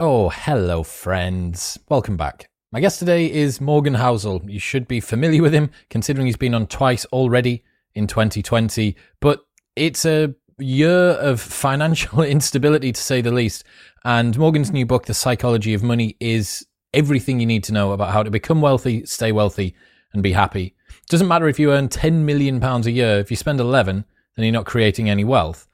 Oh, hello, friends. Welcome back. My guest today is Morgan Housel. You should be familiar with him, considering he's been on twice already in 2020. But it's a year of financial instability, to say the least. And Morgan's new book, The Psychology of Money, is everything you need to know about how to become wealthy, stay wealthy, and be happy. It doesn't matter if you earn 10 million pounds a year, if you spend 11, then you're not creating any wealth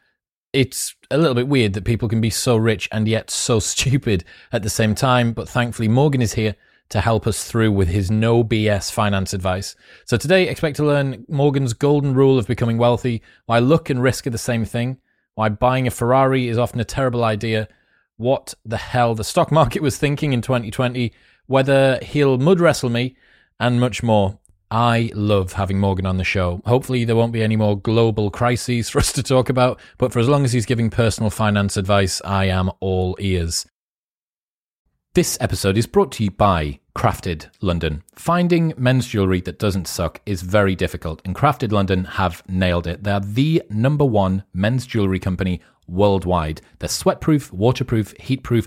it's a little bit weird that people can be so rich and yet so stupid at the same time. But thankfully, Morgan is here to help us through with his no BS finance advice. So today, expect to learn Morgan's golden rule of becoming wealthy, why luck and risk are the same thing, why buying a Ferrari is often a terrible idea, what the hell the stock market was thinking in 2020, whether he'll mud wrestle me, and much more. I love having Morgan on the show. Hopefully, there won't be any more global crises for us to talk about, but for as long as he's giving personal finance advice, I am all ears. This episode is brought to you by Crafted London. Finding men's jewellery that doesn't suck is very difficult, and Crafted London have nailed it. They're the number one men's jewellery company worldwide. They're sweatproof, waterproof, heatproof,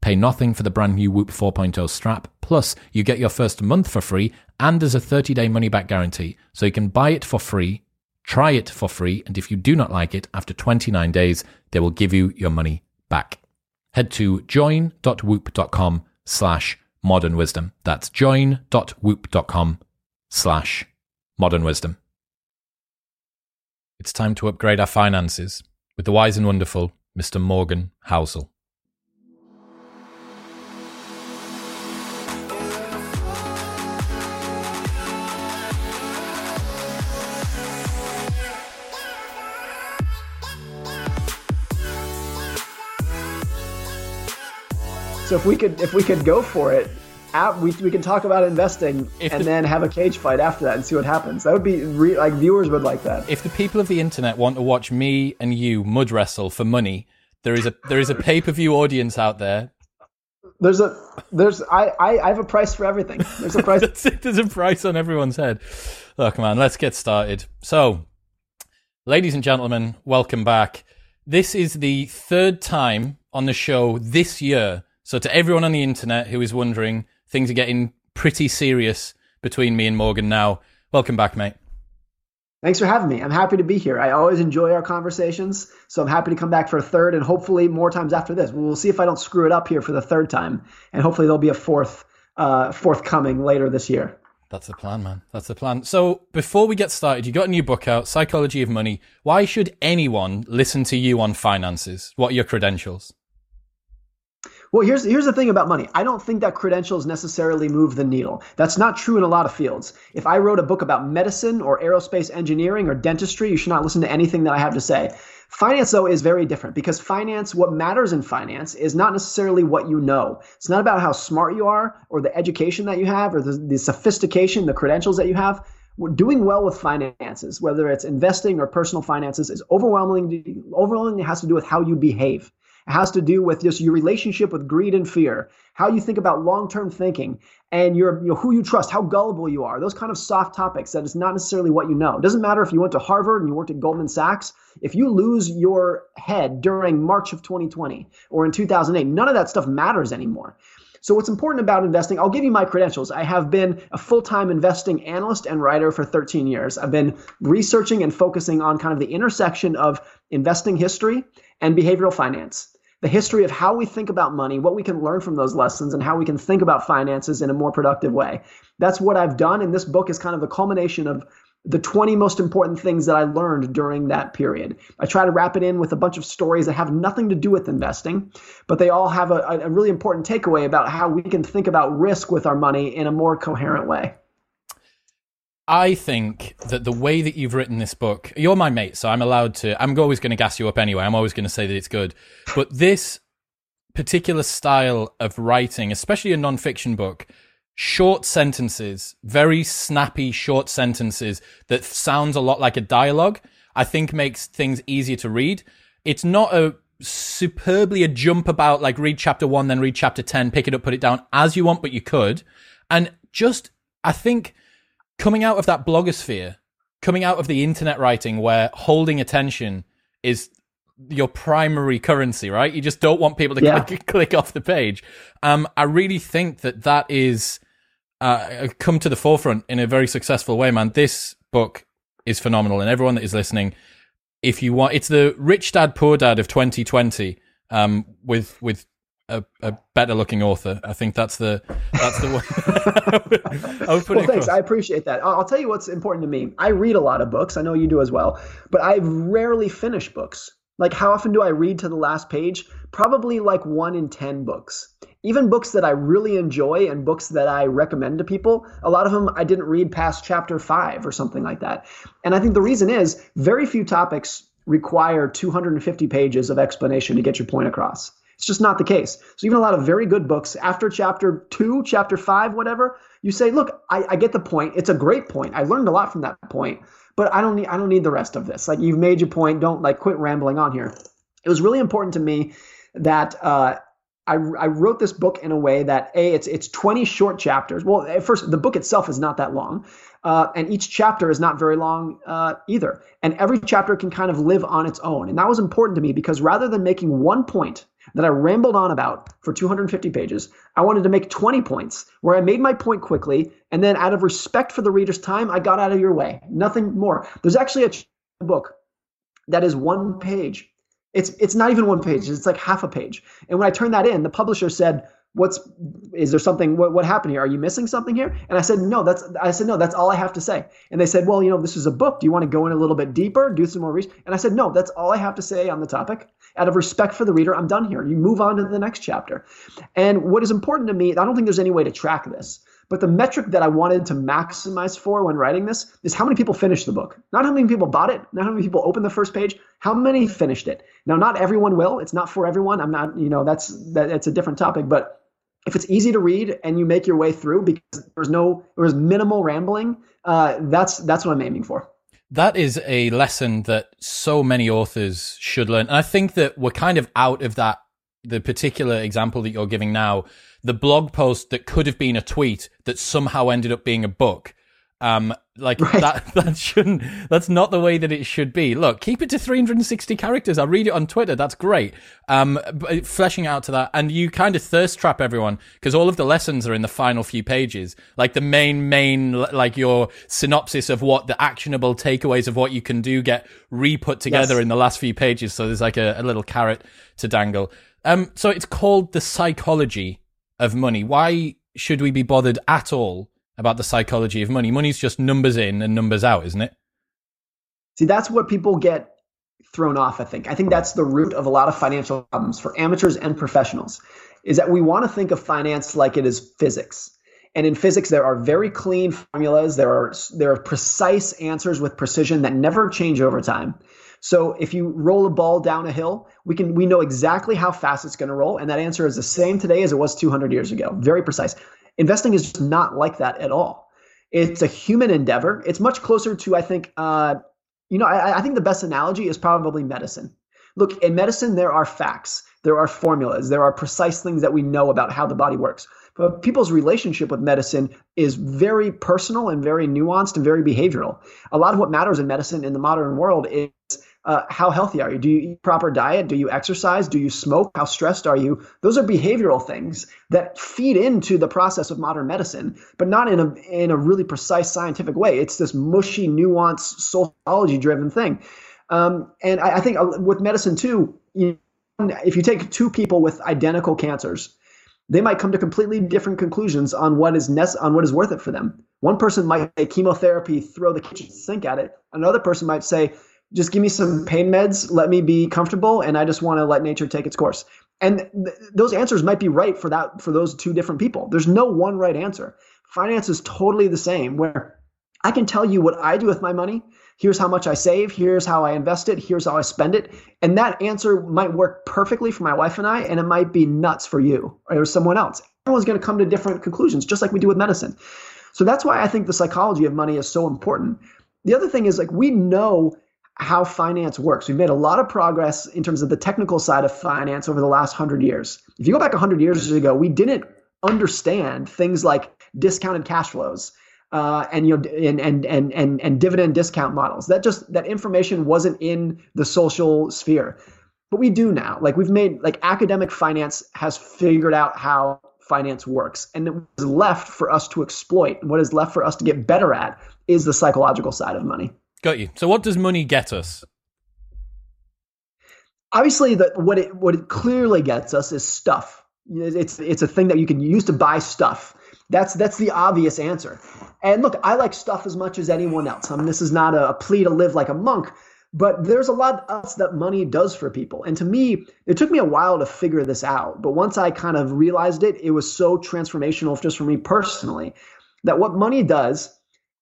Pay nothing for the brand new Whoop 4.0 strap. Plus, you get your first month for free and there's a 30 day money back guarantee. So you can buy it for free, try it for free, and if you do not like it, after 29 days, they will give you your money back. Head to join.whoop.com slash modern wisdom. That's join.whoop.com slash modern wisdom. It's time to upgrade our finances with the wise and wonderful Mr. Morgan Housel. So if we could if we could go for it, we we can talk about investing if and the, then have a cage fight after that and see what happens. That would be re, like viewers would like that. If the people of the internet want to watch me and you mud wrestle for money, there is a there is a pay per view audience out there. There's a there's I, I I have a price for everything. There's a price. there's a price on everyone's head. Oh, Look, man, let's get started. So Ladies and gentlemen, welcome back. This is the third time on the show this year. So, to everyone on the internet who is wondering, things are getting pretty serious between me and Morgan now. Welcome back, mate. Thanks for having me. I'm happy to be here. I always enjoy our conversations, so I'm happy to come back for a third and hopefully more times after this. We'll see if I don't screw it up here for the third time, and hopefully there'll be a fourth, uh, forthcoming later this year. That's the plan, man. That's the plan. So before we get started, you got a new book out, Psychology of Money. Why should anyone listen to you on finances? What are your credentials? Well, here's here's the thing about money. I don't think that credentials necessarily move the needle. That's not true in a lot of fields. If I wrote a book about medicine or aerospace engineering or dentistry, you should not listen to anything that I have to say. Finance, though, is very different because finance, what matters in finance is not necessarily what you know. It's not about how smart you are or the education that you have or the, the sophistication, the credentials that you have. Doing well with finances, whether it's investing or personal finances, is overwhelmingly, overwhelmingly has to do with how you behave. It has to do with just your relationship with greed and fear, how you think about long-term thinking, and your you know, who you trust, how gullible you are. Those kind of soft topics that is not necessarily what you know. It doesn't matter if you went to Harvard and you worked at Goldman Sachs. If you lose your head during March of 2020 or in 2008, none of that stuff matters anymore. So, what's important about investing, I'll give you my credentials. I have been a full time investing analyst and writer for 13 years. I've been researching and focusing on kind of the intersection of investing history and behavioral finance the history of how we think about money, what we can learn from those lessons, and how we can think about finances in a more productive way. That's what I've done. And this book is kind of the culmination of the 20 most important things that I learned during that period. I try to wrap it in with a bunch of stories that have nothing to do with investing, but they all have a, a really important takeaway about how we can think about risk with our money in a more coherent way. I think that the way that you've written this book, you're my mate, so I'm allowed to, I'm always going to gas you up anyway. I'm always going to say that it's good. But this particular style of writing, especially a nonfiction book, short sentences, very snappy short sentences that sounds a lot like a dialogue, I think makes things easier to read. It's not a superbly a jump about like read chapter one, then read chapter 10, pick it up, put it down as you want, but you could. And just, I think, coming out of that blogosphere, coming out of the internet writing where holding attention is your primary currency, right? You just don't want people to yeah. click, click off the page. Um, I really think that that is uh, come to the forefront in a very successful way, man. This book is phenomenal, and everyone that is listening, if you want, it's the Rich Dad Poor Dad of 2020, um, with with a, a, better looking author. I think that's the that's the one. I would well, thanks. Across. I appreciate that. I'll, I'll tell you what's important to me. I read a lot of books. I know you do as well, but I rarely finish books. Like how often do I read to the last page? Probably like one in ten books. Even books that I really enjoy and books that I recommend to people, a lot of them I didn't read past chapter five or something like that. And I think the reason is very few topics require 250 pages of explanation to get your point across. It's just not the case. So even a lot of very good books after chapter two, chapter five, whatever, you say, look, I, I get the point. It's a great point. I learned a lot from that point, but I don't need I don't need the rest of this. Like you've made your point. Don't like quit rambling on here. It was really important to me that uh, I, I wrote this book in a way that a it's it's 20 short chapters. Well, at first the book itself is not that long, uh, and each chapter is not very long uh, either. And every chapter can kind of live on its own. And that was important to me because rather than making one point that I rambled on about for 250 pages. I wanted to make 20 points where I made my point quickly, and then out of respect for the reader's time, I got out of your way. Nothing more. There's actually a book that is one page. It's it's not even one page. It's like half a page. And when I turned that in, the publisher said, "What's is there something? What what happened here? Are you missing something here?" And I said, "No, that's." I said, "No, that's all I have to say." And they said, "Well, you know, this is a book. Do you want to go in a little bit deeper, do some more research?" And I said, "No, that's all I have to say on the topic." Out of respect for the reader, I'm done here. You move on to the next chapter. And what is important to me, I don't think there's any way to track this, but the metric that I wanted to maximize for when writing this is how many people finished the book. Not how many people bought it, not how many people opened the first page, how many finished it. Now, not everyone will. It's not for everyone. I'm not, you know, that's that it's a different topic, but if it's easy to read and you make your way through because there's no there's minimal rambling, uh, that's that's what I'm aiming for that is a lesson that so many authors should learn. And I think that we're kind of out of that, the particular example that you're giving now, the blog post that could have been a tweet that somehow ended up being a book. Um, like right. that, that shouldn't, that's not the way that it should be. Look, keep it to 360 characters. I'll read it on Twitter. That's great. Um, fleshing out to that. And you kind of thirst trap everyone because all of the lessons are in the final few pages. Like the main, main, like your synopsis of what the actionable takeaways of what you can do get re-put together yes. in the last few pages. So there's like a, a little carrot to dangle. Um, so it's called the psychology of money. Why should we be bothered at all about the psychology of money. Money's just numbers in and numbers out, isn't it? See, that's what people get thrown off, I think. I think that's the root of a lot of financial problems for amateurs and professionals is that we want to think of finance like it is physics. And in physics, there are very clean formulas. There are there are precise answers with precision that never change over time. So if you roll a ball down a hill, we can we know exactly how fast it's going to roll, and that answer is the same today as it was 200 years ago. Very precise. Investing is just not like that at all. It's a human endeavor. It's much closer to, I think, uh, you know, I, I think the best analogy is probably medicine. Look, in medicine, there are facts, there are formulas, there are precise things that we know about how the body works. But people's relationship with medicine is very personal and very nuanced and very behavioral. A lot of what matters in medicine in the modern world is uh, how healthy are you? Do you eat proper diet? Do you exercise? Do you smoke? How stressed are you? Those are behavioral things that feed into the process of modern medicine, but not in a in a really precise scientific way. It's this mushy, nuanced, sociology driven thing. Um, and I, I, think uh, with medicine too, you know, if you take two people with identical cancers, they might come to completely different conclusions on what is nece- on what is worth it for them. One person might say chemotherapy, throw the kitchen sink at it. Another person might say just give me some pain meds, let me be comfortable, and I just want to let nature take its course. And th- those answers might be right for that for those two different people. There's no one right answer. Finance is totally the same where I can tell you what I do with my money. Here's how much I save, here's how I invest it, here's how I spend it. And that answer might work perfectly for my wife and I, and it might be nuts for you or someone else. Everyone's going to come to different conclusions, just like we do with medicine. So that's why I think the psychology of money is so important. The other thing is like we know how finance works. We've made a lot of progress in terms of the technical side of finance over the last hundred years. If you go back hundred years ago, we didn't understand things like discounted cash flows uh, and you know and, and and and and dividend discount models. That just that information wasn't in the social sphere, but we do now. Like we've made like academic finance has figured out how finance works, and what is left for us to exploit, what is left for us to get better at, is the psychological side of money. Got you. So, what does money get us? Obviously, that what it what it clearly gets us is stuff. It's it's a thing that you can use to buy stuff. That's that's the obvious answer. And look, I like stuff as much as anyone else. I mean, this is not a, a plea to live like a monk, but there's a lot else that money does for people. And to me, it took me a while to figure this out. But once I kind of realized it, it was so transformational just for me personally that what money does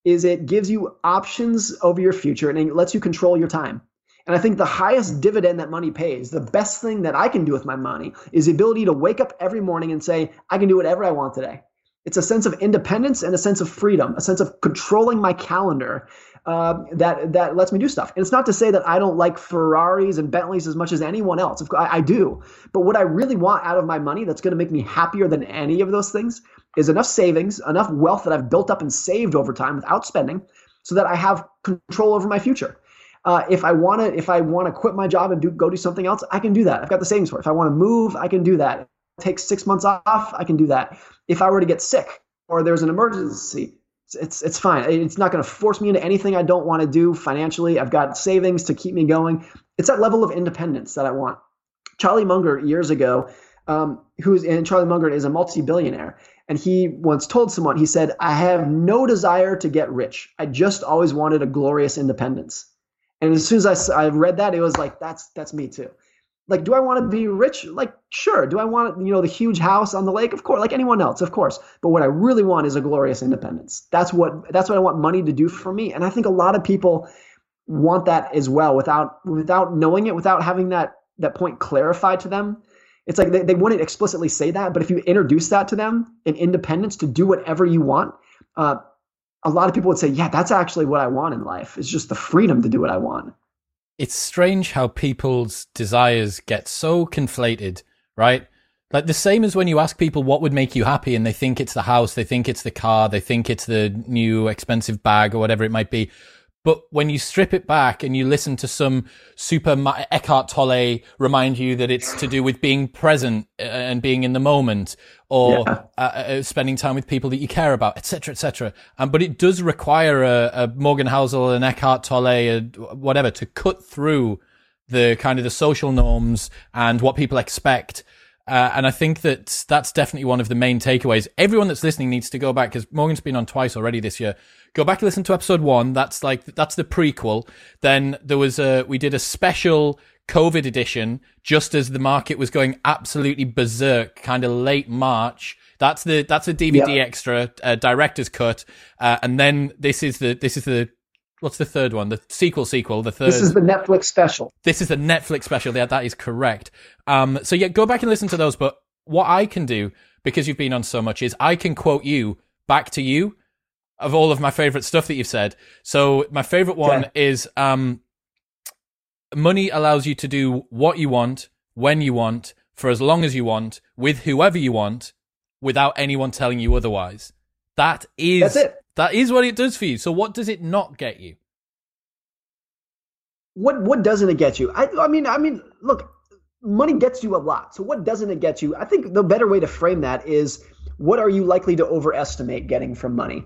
is it gives you options over your future and it lets you control your time. And I think the highest dividend that money pays, the best thing that I can do with my money is the ability to wake up every morning and say, I can do whatever I want today. It's a sense of independence and a sense of freedom, a sense of controlling my calendar uh, that that lets me do stuff. And it's not to say that I don't like Ferraris and Bentleys as much as anyone else. I, I do. But what I really want out of my money that's going to make me happier than any of those things is enough savings, enough wealth that I've built up and saved over time without spending, so that I have control over my future. Uh, if I want to, if I want to quit my job and do go do something else, I can do that. I've got the savings for it. If I want to move, I can do that. Take six months off, I can do that. If I were to get sick or there's an emergency, it's it's fine. It's not going to force me into anything I don't want to do financially. I've got savings to keep me going. It's that level of independence that I want. Charlie Munger years ago, um, who's and Charlie Munger is a multi-billionaire, and he once told someone, he said, I have no desire to get rich. I just always wanted a glorious independence. And as soon as I, I read that, it was like, that's, that's me too. Like, do I want to be rich? Like, sure. Do I want, you know, the huge house on the lake? Of course, like anyone else, of course. But what I really want is a glorious independence. That's what, that's what I want money to do for me. And I think a lot of people want that as well without, without knowing it, without having that, that point clarified to them it's like they, they wouldn't explicitly say that, but if you introduce that to them, an independence to do whatever you want, uh, a lot of people would say, yeah, that's actually what I want in life. It's just the freedom to do what I want. It's strange how people's desires get so conflated, right? Like the same as when you ask people what would make you happy and they think it's the house, they think it's the car, they think it's the new expensive bag or whatever it might be. But when you strip it back and you listen to some super Eckhart Tolle remind you that it's to do with being present uh, and being in the moment or yeah. uh, uh, spending time with people that you care about, etc., etc. Um, but it does require a, a Morgan Housel, an Eckhart Tolle, a, whatever, to cut through the kind of the social norms and what people expect uh, and I think that that's definitely one of the main takeaways. Everyone that's listening needs to go back because Morgan's been on twice already this year. Go back and listen to episode one. That's like, that's the prequel. Then there was a, we did a special COVID edition just as the market was going absolutely berserk, kind of late March. That's the, that's a DVD extra, uh, director's cut. Uh, and then this is the, this is the what's the third one? The sequel sequel. The third. This is the Netflix special. This is the Netflix special. Yeah, that is correct. Um, so yeah, go back and listen to those. But what I can do because you've been on so much is I can quote you back to you of all of my favorite stuff that you've said. So my favorite one is um, money allows you to do what you want when you want for as long as you want with whoever you want without anyone telling you otherwise. That is That's it. That is what it does for you. So what does it not get you? What what doesn't it get you? I I mean I mean look, money gets you a lot. So what doesn't it get you? I think the better way to frame that is what are you likely to overestimate getting from money?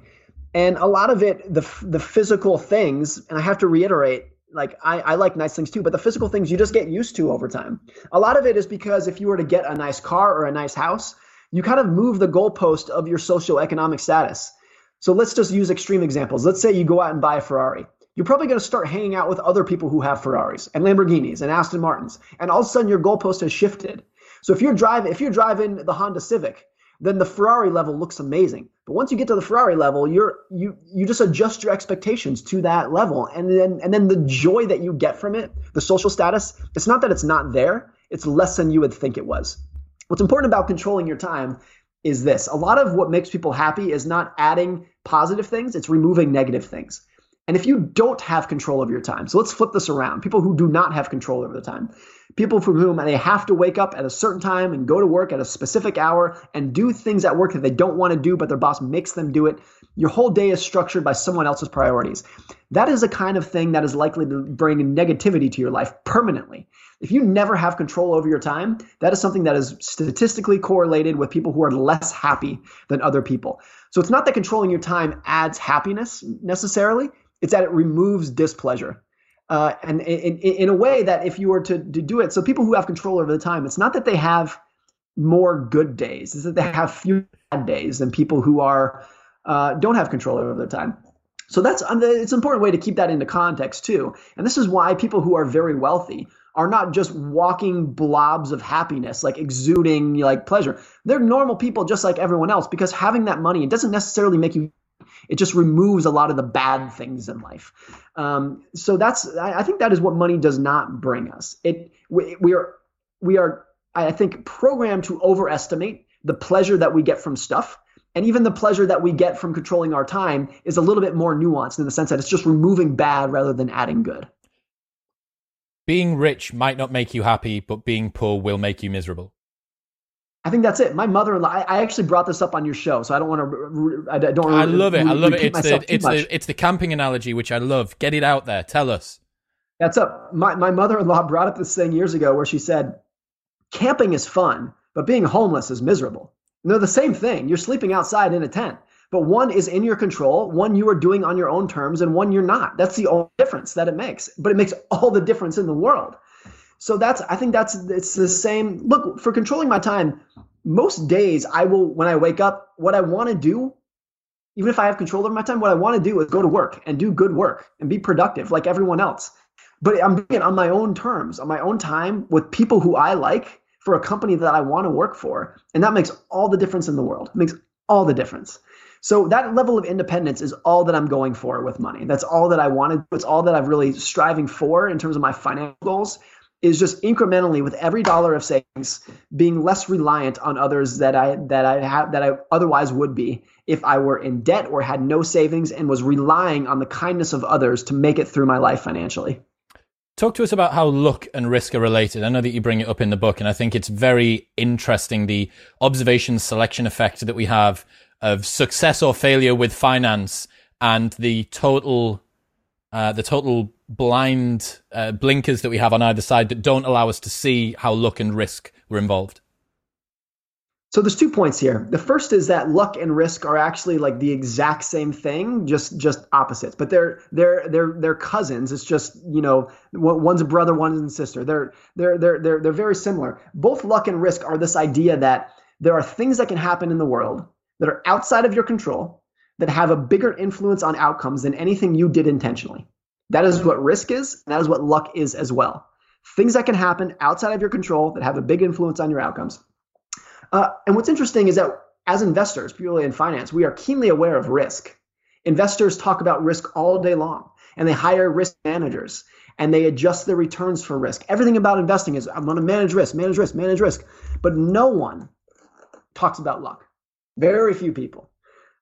And a lot of it, the the physical things, and I have to reiterate, like I, I like nice things too, but the physical things you just get used to over time. A lot of it is because if you were to get a nice car or a nice house, you kind of move the goalpost of your socioeconomic status. So let's just use extreme examples. Let's say you go out and buy a Ferrari. You're probably going to start hanging out with other people who have Ferraris and Lamborghinis and Aston Martins, and all of a sudden your goalpost has shifted. So if you're driving, if you're driving the Honda Civic, then the Ferrari level looks amazing. But once you get to the Ferrari level, you're you you just adjust your expectations to that level, and then and then the joy that you get from it, the social status, it's not that it's not there; it's less than you would think it was. What's important about controlling your time is this: a lot of what makes people happy is not adding positive things, it's removing negative things. And if you don't have control of your time, so let's flip this around people who do not have control over the time, people for whom they have to wake up at a certain time and go to work at a specific hour and do things at work that they don't want to do, but their boss makes them do it. Your whole day is structured by someone else's priorities. That is a kind of thing that is likely to bring negativity to your life permanently. If you never have control over your time, that is something that is statistically correlated with people who are less happy than other people. So it's not that controlling your time adds happiness necessarily, it's that it removes displeasure. Uh, and in, in, a way that if you were to, to do it, so people who have control over the time, it's not that they have more good days, it's that they have fewer bad days than people who are uh, don't have control over their time. So that's it's an important way to keep that into context too. And this is why people who are very wealthy are not just walking blobs of happiness, like exuding like pleasure. They're normal people just like everyone else because having that money, it doesn't necessarily make you it just removes a lot of the bad things in life. Um, so that's I, I, think that is what money does not bring us. It we, we are we are I think programmed to overestimate the pleasure that we get from stuff. And even the pleasure that we get from controlling our time is a little bit more nuanced in the sense that it's just removing bad rather than adding good being rich might not make you happy, but being poor will make you miserable. I think that's it. My mother-in-law. I, I actually brought this up on your show, so I don't want to. I don't. I love it. I love it. It's the it's the it's the camping analogy, which I love. Get it out there. Tell us. That's up. My my mother-in-law brought up this thing years ago, where she said, "Camping is fun, but being homeless is miserable." And they're the same thing. You're sleeping outside in a tent but one is in your control, one you are doing on your own terms, and one you're not. That's the only difference that it makes. But it makes all the difference in the world. So that's I think that's it's the same. Look, for controlling my time, most days I will when I wake up, what I want to do, even if I have control over my time, what I want to do is go to work and do good work and be productive like everyone else. But I'm doing it on my own terms, on my own time with people who I like for a company that I want to work for. And that makes all the difference in the world. It makes all the difference. So that level of independence is all that I'm going for with money. That's all that I wanted. It's all that I'm really striving for in terms of my financial goals is just incrementally with every dollar of savings being less reliant on others that I that I have that I otherwise would be if I were in debt or had no savings and was relying on the kindness of others to make it through my life financially. Talk to us about how luck and risk are related. I know that you bring it up in the book, and I think it's very interesting the observation selection effect that we have of success or failure with finance and the total uh, the total blind uh, blinkers that we have on either side that don't allow us to see how luck and risk were involved. So there's two points here. The first is that luck and risk are actually like the exact same thing, just just opposites. But they're they're they're they're cousins. It's just you know one's a brother, one's a sister. They're they're they're they're they're very similar. Both luck and risk are this idea that there are things that can happen in the world that are outside of your control that have a bigger influence on outcomes than anything you did intentionally. That is what risk is, and that is what luck is as well. Things that can happen outside of your control that have a big influence on your outcomes. Uh, and what's interesting is that as investors, purely in finance, we are keenly aware of risk. Investors talk about risk all day long, and they hire risk managers and they adjust their returns for risk. Everything about investing is I'm going to manage risk, manage risk, manage risk. But no one talks about luck. Very few people.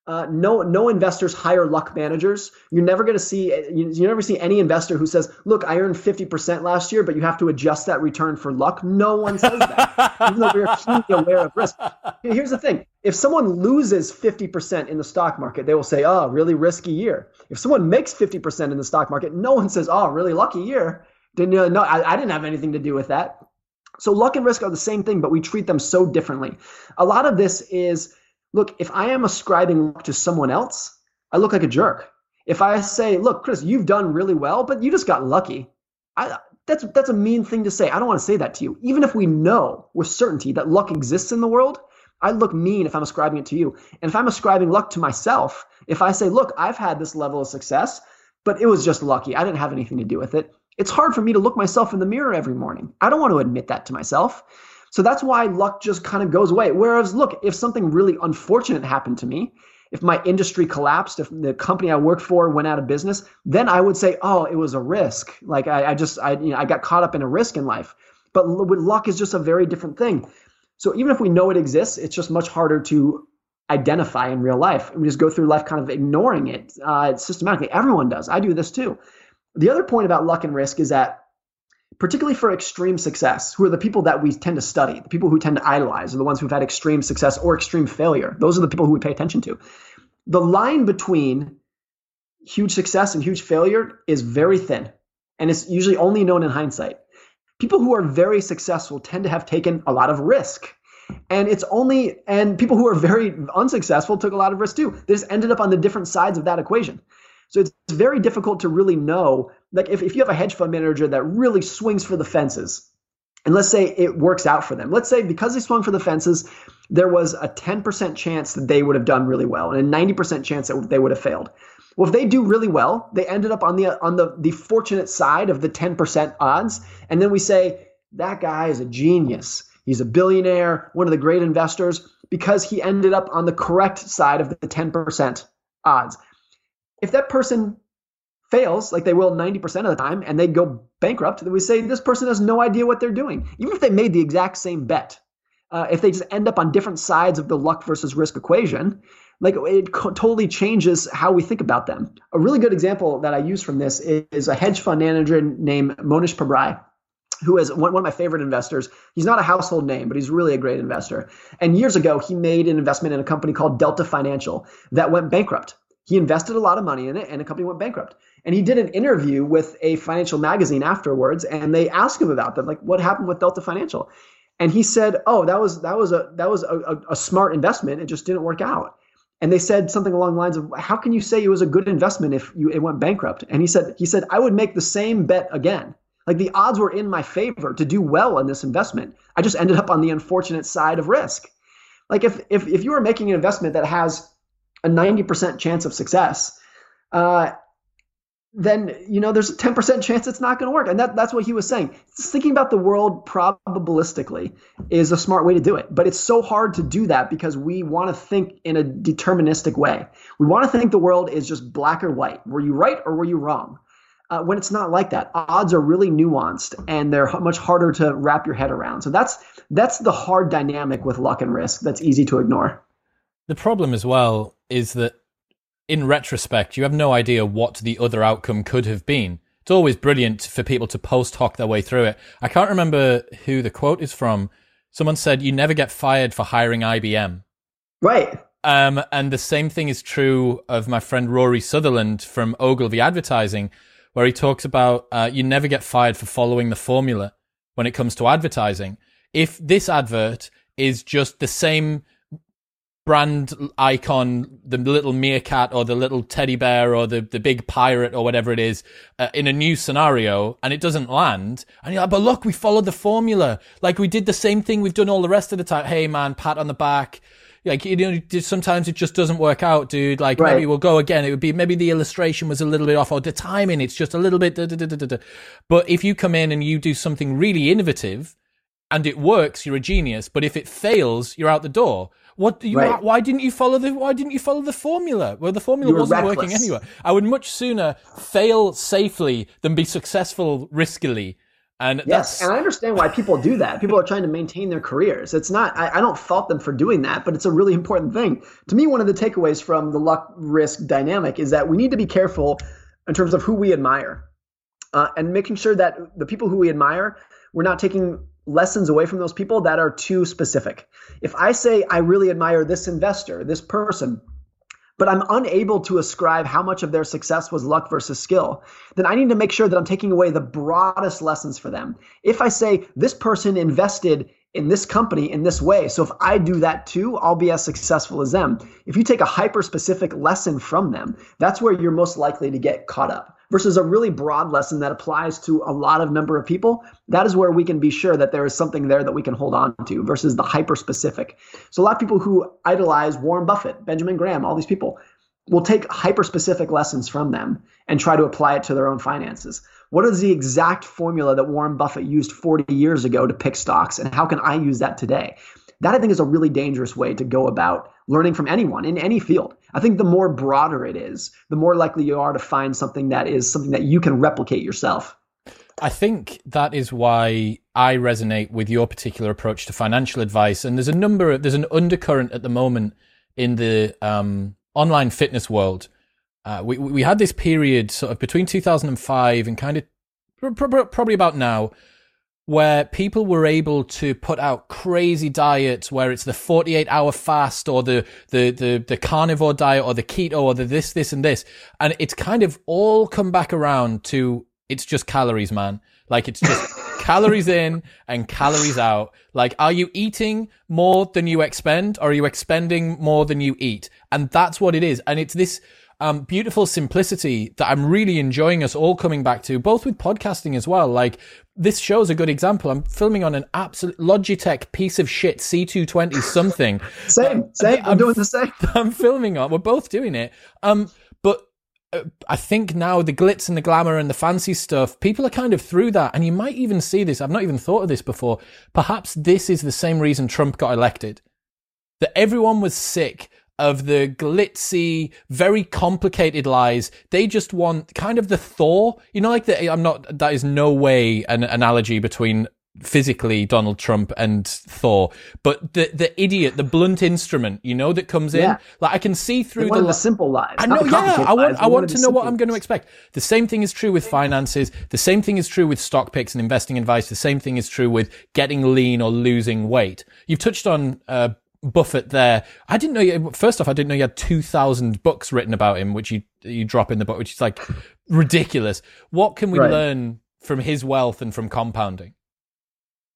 Uh, no, no investors hire luck managers. You're never going to see you, you never see any investor who says, "Look, I earned 50% last year, but you have to adjust that return for luck." No one says that, even though we're keenly aware of risk. Here's the thing: if someone loses 50% in the stock market, they will say, "Oh, really risky year." If someone makes 50% in the stock market, no one says, "Oh, really lucky year." Didn't you know? I, I didn't have anything to do with that. So luck and risk are the same thing, but we treat them so differently. A lot of this is look, if I am ascribing luck to someone else, I look like a jerk. If I say, look, Chris, you've done really well, but you just got lucky, I, that's that's a mean thing to say. I don't want to say that to you. Even if we know with certainty that luck exists in the world, I look mean if I'm ascribing it to you. And if I'm ascribing luck to myself, if I say, look, I've had this level of success, but it was just lucky. I didn't have anything to do with it. It's hard for me to look myself in the mirror every morning. I don't want to admit that to myself. So that's why luck just kind of goes away. Whereas, look, if something really unfortunate happened to me, if my industry collapsed, if the company I worked for went out of business, then I would say, oh, it was a risk. Like I, I just, I, you know, I got caught up in a risk in life. But luck is just a very different thing. So even if we know it exists, it's just much harder to identify in real life. We just go through life kind of ignoring it uh, systematically. Everyone does. I do this too. The other point about luck and risk is that particularly for extreme success, who are the people that we tend to study, the people who tend to idolize, are the ones who've had extreme success or extreme failure. Those are the people who we pay attention to. The line between huge success and huge failure is very thin, and it's usually only known in hindsight. People who are very successful tend to have taken a lot of risk. And it's only, and people who are very unsuccessful took a lot of risk too. They just ended up on the different sides of that equation. So it's very difficult to really know. Like if, if you have a hedge fund manager that really swings for the fences, and let's say it works out for them. Let's say because they swung for the fences, there was a 10% chance that they would have done really well and a 90% chance that they would have failed. Well, if they do really well, they ended up on the on the the fortunate side of the 10% odds, and then we say that guy is a genius. He's a billionaire, one of the great investors because he ended up on the correct side of the 10% odds if that person fails, like they will 90% of the time, and they go bankrupt, then we say this person has no idea what they're doing. Even if they made the exact same bet, uh, if they just end up on different sides of the luck versus risk equation, like it co- totally changes how we think about them. A really good example that I use from this is, a hedge fund manager named Mohnish Pabrai who is one of my favorite investors. He's not a household name, but he's really a great investor. And years ago, he made an investment in a company called Delta Financial that went bankrupt. He invested a lot of money in it and the company went bankrupt. And he did an interview with a financial magazine afterwards and they asked him about that, like what happened with Delta Financial. And he said, "Oh, that was that was a that was a, a, smart investment. It just didn't work out." And they said something along the lines of, "How can you say it was a good investment if you it went bankrupt?" And he said he said, "I would make the same bet again. Like the odds were in my favor to do well in this investment. I just ended up on the unfortunate side of risk. Like if if if you are making an investment that has a 90% chance of success, uh, then you know there's a 10% chance it's not going to work. And that, that's what he was saying. Just thinking about the world probabilistically is a smart way to do it. But it's so hard to do that because we want to think in a deterministic way. We want to think the world is just black or white. Were you right or were you wrong? Uh, when it's not like that odds are really nuanced and they're much harder to wrap your head around. So that's that's the hard dynamic with luck and risk that's easy to ignore the problem as well is that in retrospect, you have no idea what the other outcome could have been. it's always brilliant for people to post hoc their way through it. I can't remember who the quote is from. Someone said, "You never get fired for hiring IBM." Right. Um, and the same thing is true of my friend Rory Sutherland from Ogilvy Advertising, where he talks about uh, you never get fired for following the formula when it comes to advertising. If this advert is just the same brand icon, the little meerkat or the little teddy bear or the, the big pirate or whatever it is uh, in a new scenario and it doesn't land. And you're like, but look, we followed the formula. Like we did the same thing we've done all the rest of the time. Hey man, pat on the back. Like, you know, sometimes it just doesn't work out, dude. Like right. maybe we'll go again. It would be maybe the illustration was a little bit off or the timing. It's just a little bit. Da, da, da, but if you come in and you do something really innovative and it works, you're a genius. But if it fails, you're out the door. What you, right. why didn't you follow the why didn't you follow the formula? Well, the formula wasn't reckless. working anyway. I would much sooner fail safely than be successful riskily. And yes, and I understand why people do that. People are trying to maintain their careers. It's not. I, I, don't fault them for doing that, but it's a really important thing. To me, one of the takeaways from the luck risk dynamic is that we need to be careful in terms of who we admire, uh, and making sure that the people who we admire, we're not taking lessons away from those people that are too specific. If I say I really admire this investor, this person, but I'm unable to ascribe how much of their success was luck versus skill, then I need to make sure that I'm taking away the broadest lessons for them. If I say this person invested in this company in this way, so if I do that too, I'll be as successful as them. If you take a hyper specific lesson from them, that's where you're most likely to get caught up versus a really broad lesson that applies to a lot of number of people, that is where we can be sure that there is something there that we can hold on to versus the hyper specific. So a lot of people who idolize Warren Buffett, Benjamin Graham, all these people will take hyper specific lessons from them and try to apply it to their own finances. What is the exact formula that Warren Buffett used 40 years ago to pick stocks and how can I use that today? That I think is a really dangerous way to go about learning from anyone in any field. I think the more broader it is, the more likely you are to find something that is something that you can replicate yourself. I think that is why I resonate with your particular approach to financial advice. And there's a number of, there's an undercurrent at the moment in the um, online fitness world. Uh, we, we had this period sort of between 2005 and kind of probably about now where people were able to put out crazy diets where it's the 48 hour fast or the, the, the, the, carnivore diet or the keto or the this, this and this. And it's kind of all come back around to it's just calories, man. Like it's just calories in and calories out. Like, are you eating more than you expend or are you expending more than you eat? And that's what it is. And it's this, um, beautiful simplicity that I'm really enjoying us all coming back to, both with podcasting as well. Like this show's a good example. I'm filming on an absolute Logitech piece of shit C220 something. same, same. I'm, I'm, doing the same. I'm filming on. We're both doing it. Um, but uh, I think now the glitz and the glamour and the fancy stuff, people are kind of through that. And you might even see this. I've not even thought of this before. Perhaps this is the same reason Trump got elected. That everyone was sick of the glitzy, very complicated lies. They just want kind of the Thor, you know, like the, I'm not, that is no way an analogy between physically Donald Trump and Thor, but the the idiot, the blunt instrument, you know, that comes in. Yeah. Like I can see through the, the simple lies. I know, yeah. I want I want to know what I'm going to expect. The same thing is true with finances. The same thing is true with stock picks and investing advice. The same thing is true with getting lean or losing weight. You've touched on uh, Buffett there. I didn't know. You, first off, I didn't know you had two thousand books written about him, which you you drop in the book, which is like ridiculous. What can we right. learn from his wealth and from compounding?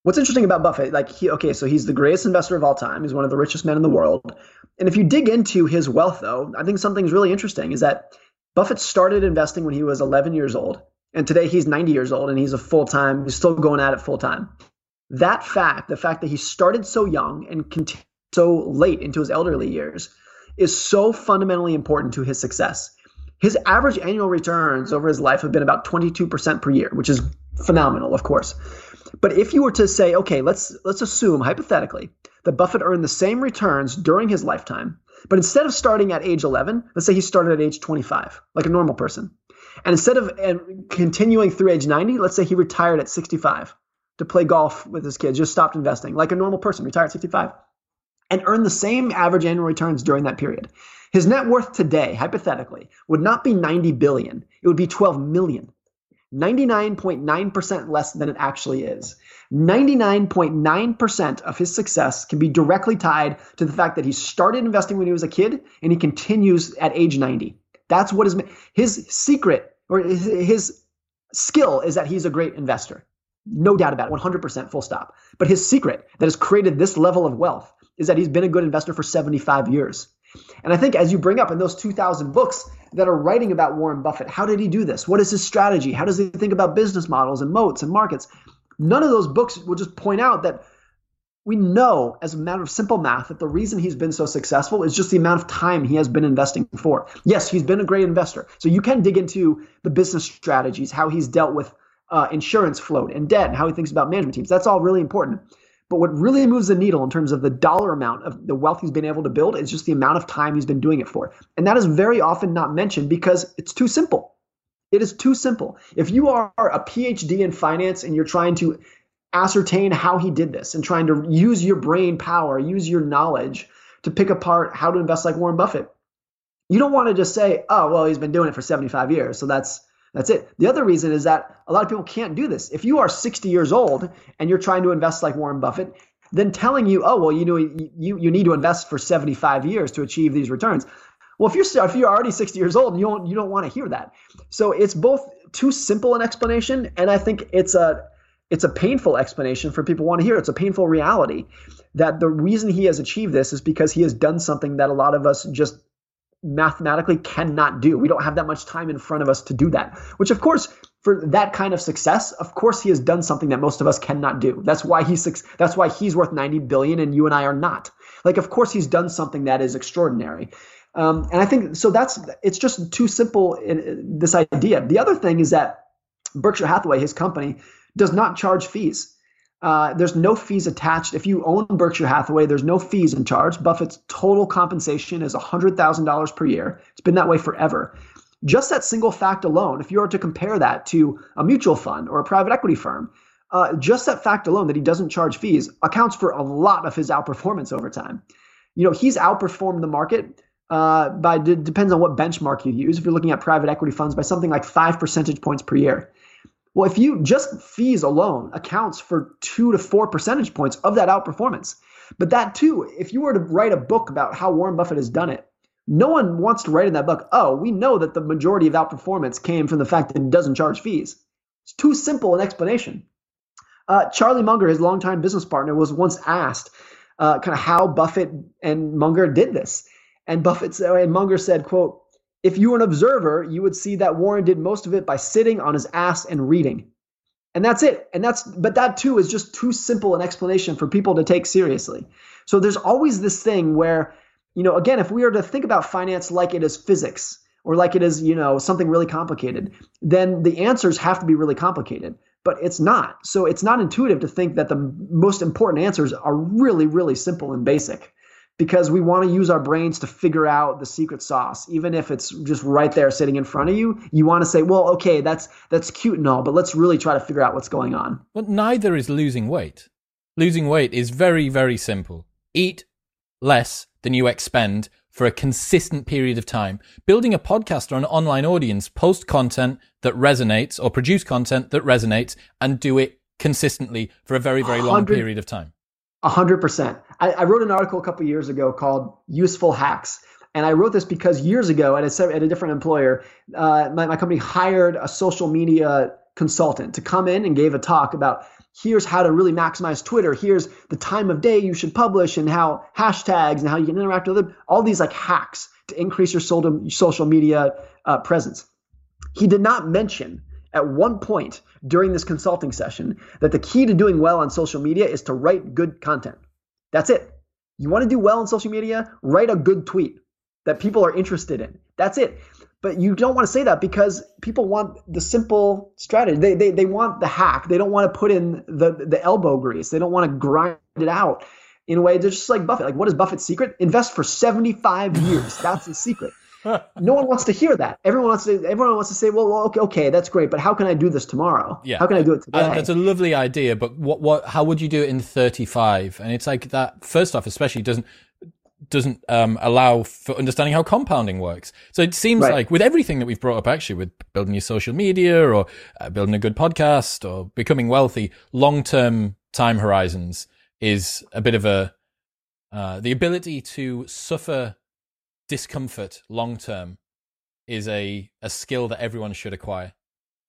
What's interesting about Buffett, like he, okay, so he's the greatest investor of all time. He's one of the richest men in the world. And if you dig into his wealth, though, I think something's really interesting is that Buffett started investing when he was 11 years old, and today he's 90 years old, and he's a full time. He's still going at it full time. That fact, the fact that he started so young and continued so late into his elderly years is so fundamentally important to his success. His average annual returns over his life have been about 22% per year, which is phenomenal, of course. But if you were to say, okay, let's let's assume hypothetically that Buffett earned the same returns during his lifetime, but instead of starting at age 11, let's say he started at age 25, like a normal person. And instead of and continuing through age 90, let's say he retired at 65 to play golf with his kids, just stopped investing, like a normal person, retired at 65 and earn the same average annual returns during that period. His net worth today, hypothetically, would not be 90 billion. It would be 12 million. 99.9% less than it actually is. 99.9% of his success can be directly tied to the fact that he started investing when he was a kid and he continues at age 90. That's what his his secret or his skill is that he's a great investor. No doubt about it, 100% full stop. But his secret that has created this level of wealth is that he's been a good investor for 75 years. And I think as you bring up in those 2,000 books that are writing about Warren Buffett, how did he do this? What is his strategy? How does he think about business models and moats and markets? None of those books will just point out that we know as a matter of simple math that the reason he's been so successful is just the amount of time he has been investing for. Yes, he's been a great investor. So you can dig into the business strategies, how he's dealt with uh, insurance float and debt, and how he thinks about management teams. That's all really important. But what really moves the needle in terms of the dollar amount of the wealth he's been able to build is just the amount of time he's been doing it for. And that is very often not mentioned because it's too simple. It is too simple. If you are a PhD in finance and you're trying to ascertain how he did this and trying to use your brain power, use your knowledge to pick apart how to invest like Warren Buffett, you don't want to just say, "Oh, well, he's been doing it for 75 years, so that's that's it." The other reason is that a lot of people can't do this. If you are 60 years old and you're trying to invest like Warren Buffett, then telling you, "Oh, well, you know, you you need to invest for 75 years to achieve these returns." Well, if you're if you're already 60 years old, you don't you don't want to hear that. So it's both too simple an explanation, and I think it's a it's a painful explanation for people want to hear. It's a painful reality that the reason he has achieved this is because he has done something that a lot of us just mathematically cannot do. We don't have that much time in front of us to do that. Which of course for that kind of success, of course he has done something that most of us cannot do. That's why he's that's why he's worth 90 billion and you and I are not. Like of course he's done something that is extraordinary. Um, and I think so. That's it's just too simple. In, this idea. The other thing is that Berkshire Hathaway, his company, does not charge fees. Uh, there's no fees attached. If you own Berkshire Hathaway, there's no fees in charge. Buffett's total compensation is $100,000 per year. It's been that way forever. Just that single fact alone, if you were to compare that to a mutual fund or a private equity firm, uh, just that fact alone that he doesn't charge fees accounts for a lot of his outperformance over time. You know, he's outperformed the market uh, by d- depends on what benchmark you use. If you're looking at private equity funds, by something like five percentage points per year. Well, if you just fees alone accounts for two to four percentage points of that outperformance. But that too, if you were to write a book about how Warren Buffett has done it, no one wants to write in that book, oh, we know that the majority of outperformance came from the fact that it doesn't charge fees. It's too simple an explanation. Uh, Charlie Munger, his longtime business partner, was once asked uh, kind of how Buffett and Munger did this. And Buffett and Munger said, quote, if you were an observer, you would see that Warren did most of it by sitting on his ass and reading. And that's it. And that's, but that too is just too simple an explanation for people to take seriously. So there's always this thing where, you know, again, if we are to think about finance like it is physics or like it is, you know, something really complicated, then the answers have to be really complicated. But it's not. So it's not intuitive to think that the most important answers are really, really simple and basic because we want to use our brains to figure out the secret sauce. Even if it's just right there sitting in front of you you want to say well okay that's that's cute and all but let's really try to figure out what's going on. But neither is losing weight. Losing weight is very very simple. Eat less than you expend for a consistent period of time. Building a podcast or an online audience post content that resonates or produce content that resonates and do it consistently for a very very long period of time. 100% I, I wrote an article a couple years ago called "Useful Hacks." And I wrote this because years ago at a, at a different employer, uh, my, my company hired a social media consultant to come in and gave a talk about here's how to really maximize Twitter, here's the time of day you should publish, and how hashtags and how you can interact with them, all these like hacks to increase your social media uh, presence. He did not mention at one point during this consulting session that the key to doing well on social media is to write good content. That's it. You want to do well on social media? Write a good tweet that people are interested in. That's it. But you don't want to say that because people want the simple strategy. They, they, they want the hack. They don't want to put in the, the elbow grease. They don't want to grind it out in a way. They're just like Buffett. Like, what is Buffett's secret? Invest for 75 years. That's his secret no one wants to hear that. Everyone wants to. Everyone wants to say, "Well, okay, okay, that's great, but how can I do this tomorrow? Yeah. How can I do it today?" Uh, that's a lovely idea, but what, what, how would you do it in thirty-five? And it's like that. First off, especially doesn't doesn't um, allow for understanding how compounding works. So it seems right. like with everything that we've brought up, actually, with building your social media or uh, building a good podcast or becoming wealthy, long term time horizons is a bit of a uh, the ability to suffer discomfort long term is a, a skill that everyone should acquire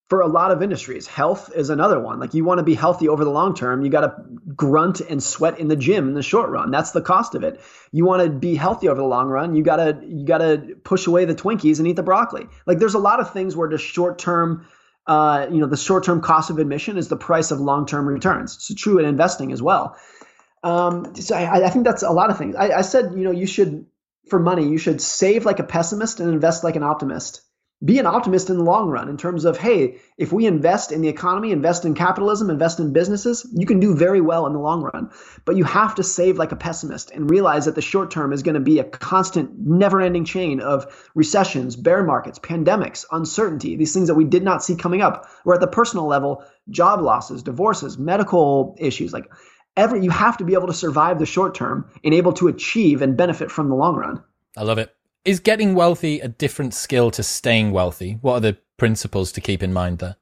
for a lot of industries. Health is another one. Like you want to be healthy over the long term, you got to grunt and sweat in the gym in the short run. That's the cost of it. You want to be healthy over the long run, you got to you got to push away the Twinkies and eat the broccoli. Like there's a lot of things where the short term uh, you know, the short-term cost of admission is the price of long-term returns. It's true in investing as well. Um, so I, I, think that's a lot of things. I, I said, you know, you should for money, you should save like a pessimist and invest like an optimist. Be an optimist in the long run in terms of hey if we invest in the economy invest in capitalism invest in businesses you can do very well in the long run. But you have to save like a pessimist and realize that the short term is going to be a constant never ending chain of recessions bear markets pandemics uncertainty these things that we did not see coming up. Or at the personal level job losses divorces medical issues like every you have to be able to survive the short term and able to achieve and benefit from the long run i love it is getting wealthy a different skill to staying wealthy? What are the principles to keep in mind there?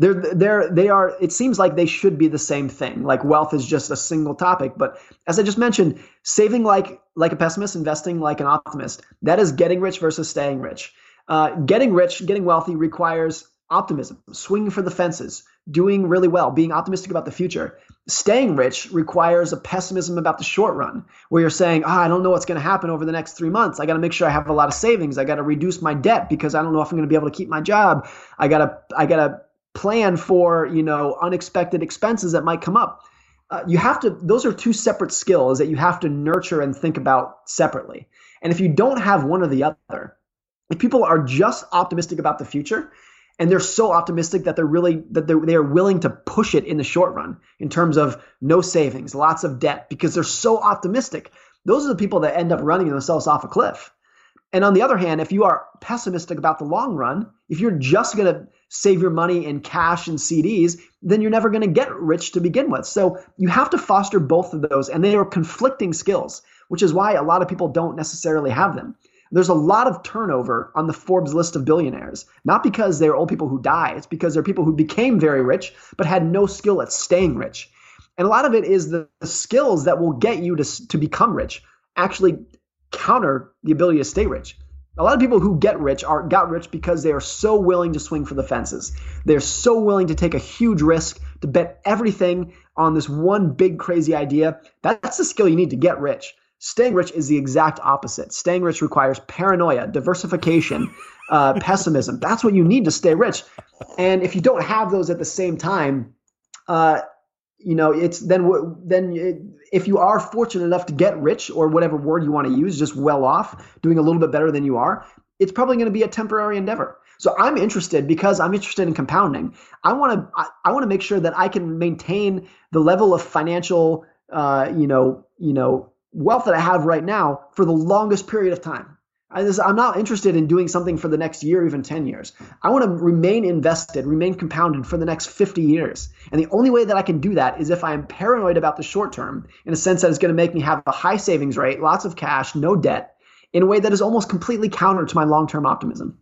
They're, they're, they are, it seems like they should be the same thing. Like wealth is just a single topic. But as I just mentioned, saving like, like a pessimist, investing like an optimist, that is getting rich versus staying rich. Uh, getting rich, getting wealthy requires optimism, swinging for the fences, doing really well, being optimistic about the future. Staying rich requires a pessimism about the short run, where you're saying, oh, I don't know what's going to happen over the next three months. I got to make sure I have a lot of savings. I got to reduce my debt because I don't know if I'm going to be able to keep my job. I got to, I got to plan for, you know, unexpected expenses that might come up. Uh, you have to, those are two separate skills that you have to nurture and think about separately. And if you don't have one or the other, if people are just optimistic about the future, and they're so optimistic that they're really that they're, they are willing to push it in the short run in terms of no savings lots of debt because they're so optimistic. Those are the people that end up running themselves off a cliff. And on the other hand if you are pessimistic about the long run if you're just going to save your money in cash and cds then you're never going to get rich to begin with. So you have to foster both of those and they are conflicting skills which is why a lot of people don't necessarily have them there's a lot of turnover on the Forbes list of billionaires, not because they're old people who die, it's because they're people who became very rich but had no skill at staying rich. And a lot of it is the, the skills that will get you to, to become rich actually counter the ability to stay rich. A lot of people who get rich are got rich because they are so willing to swing for the fences. They're so willing to take a huge risk to bet everything on this one big crazy idea. That's the skill you need to get rich. Staying rich is the exact opposite. Staying rich requires paranoia, diversification, uh, pessimism. That's what you need to stay rich. And if you don't have those at the same time, uh, you know, it's then then it, if you are fortunate enough to get rich or whatever word you want to use, just well off, doing a little bit better than you are, it's probably going to be a temporary endeavor. So I'm interested because I'm interested in compounding. I want to I, I want to make sure that I can maintain the level of financial, uh, you know, you know, wealth that I have right now for the longest period of time. I, am not interested in doing something for the next year, even 10 years. I want to remain invested, remain compounded for the next 50 years. And the only way that I can do that is if I am paranoid about the short term in a sense that it's going to make me have a high savings rate, lots of cash, no debt, in a way that is almost completely counter to my long term optimism.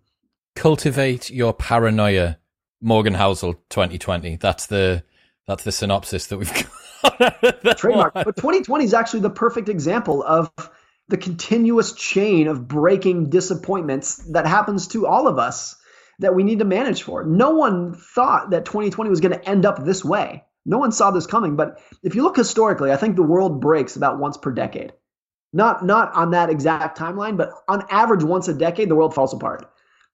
Cultivate your paranoia, Morgan Housel 2020. That's the that's the synopsis that we've got. Trademark. But 2020 is actually the perfect example of the continuous chain of breaking disappointments that happens to all of us that we need to manage for. No one thought that 2020 was going to end up this way. No one saw this coming. But if you look historically, I think the world breaks about once per decade. Not not on that exact timeline, but on average once a decade, the world falls apart.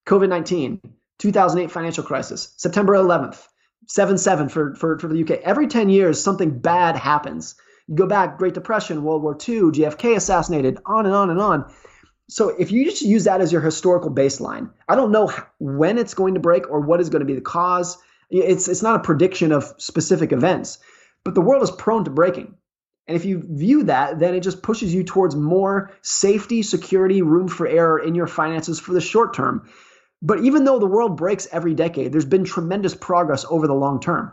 COVID 19, 2008 financial crisis, September 11th, 7 7 for, for, for the UK. Every 10 years, something bad happens. You go back, Great Depression, World War II, JFK assassinated, on and on and on. So if you just use that as your historical baseline, I don't know when it's going to break or what is going to be the cause. It's, it's not a prediction of specific events, but the world is prone to breaking. And if you view that, then it just pushes you towards more safety, security, room for error in your finances for the short term. But even though the world breaks every decade, there's been tremendous progress over the long term.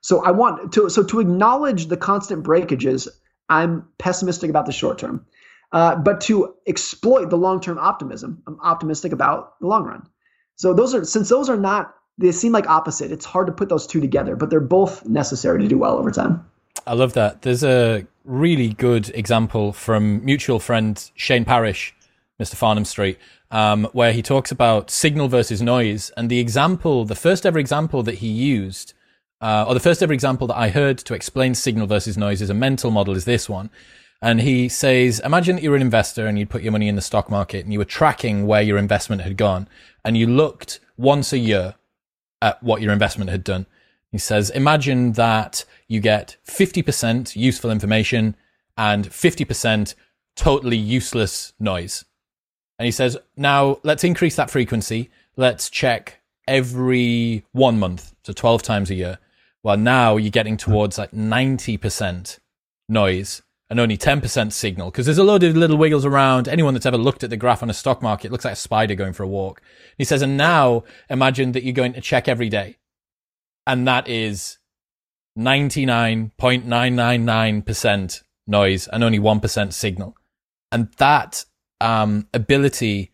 So I want to so to acknowledge the constant breakages, I'm pessimistic about the short term. uh, but to exploit the long-term optimism. I'm optimistic about the long run. So those are since those are not they seem like opposite. It's hard to put those two together, but they're both necessary to do well over time. I love that. There's a really good example from mutual friend Shane Parrish, Mr. Farnam Street, um, where he talks about signal versus noise. And the example, the first ever example that he used, uh, or the first ever example that I heard to explain signal versus noise as a mental model is this one. And he says, imagine that you're an investor and you'd put your money in the stock market and you were tracking where your investment had gone and you looked once a year at what your investment had done. He says, imagine that you get 50% useful information and 50% totally useless noise. And he says, now let's increase that frequency. Let's check every one month, so 12 times a year. Well, now you're getting towards like 90% noise and only 10% signal because there's a load of little wiggles around. Anyone that's ever looked at the graph on a stock market looks like a spider going for a walk. He says, and now imagine that you're going to check every day. And that is 99.999% noise and only 1% signal. And that um, ability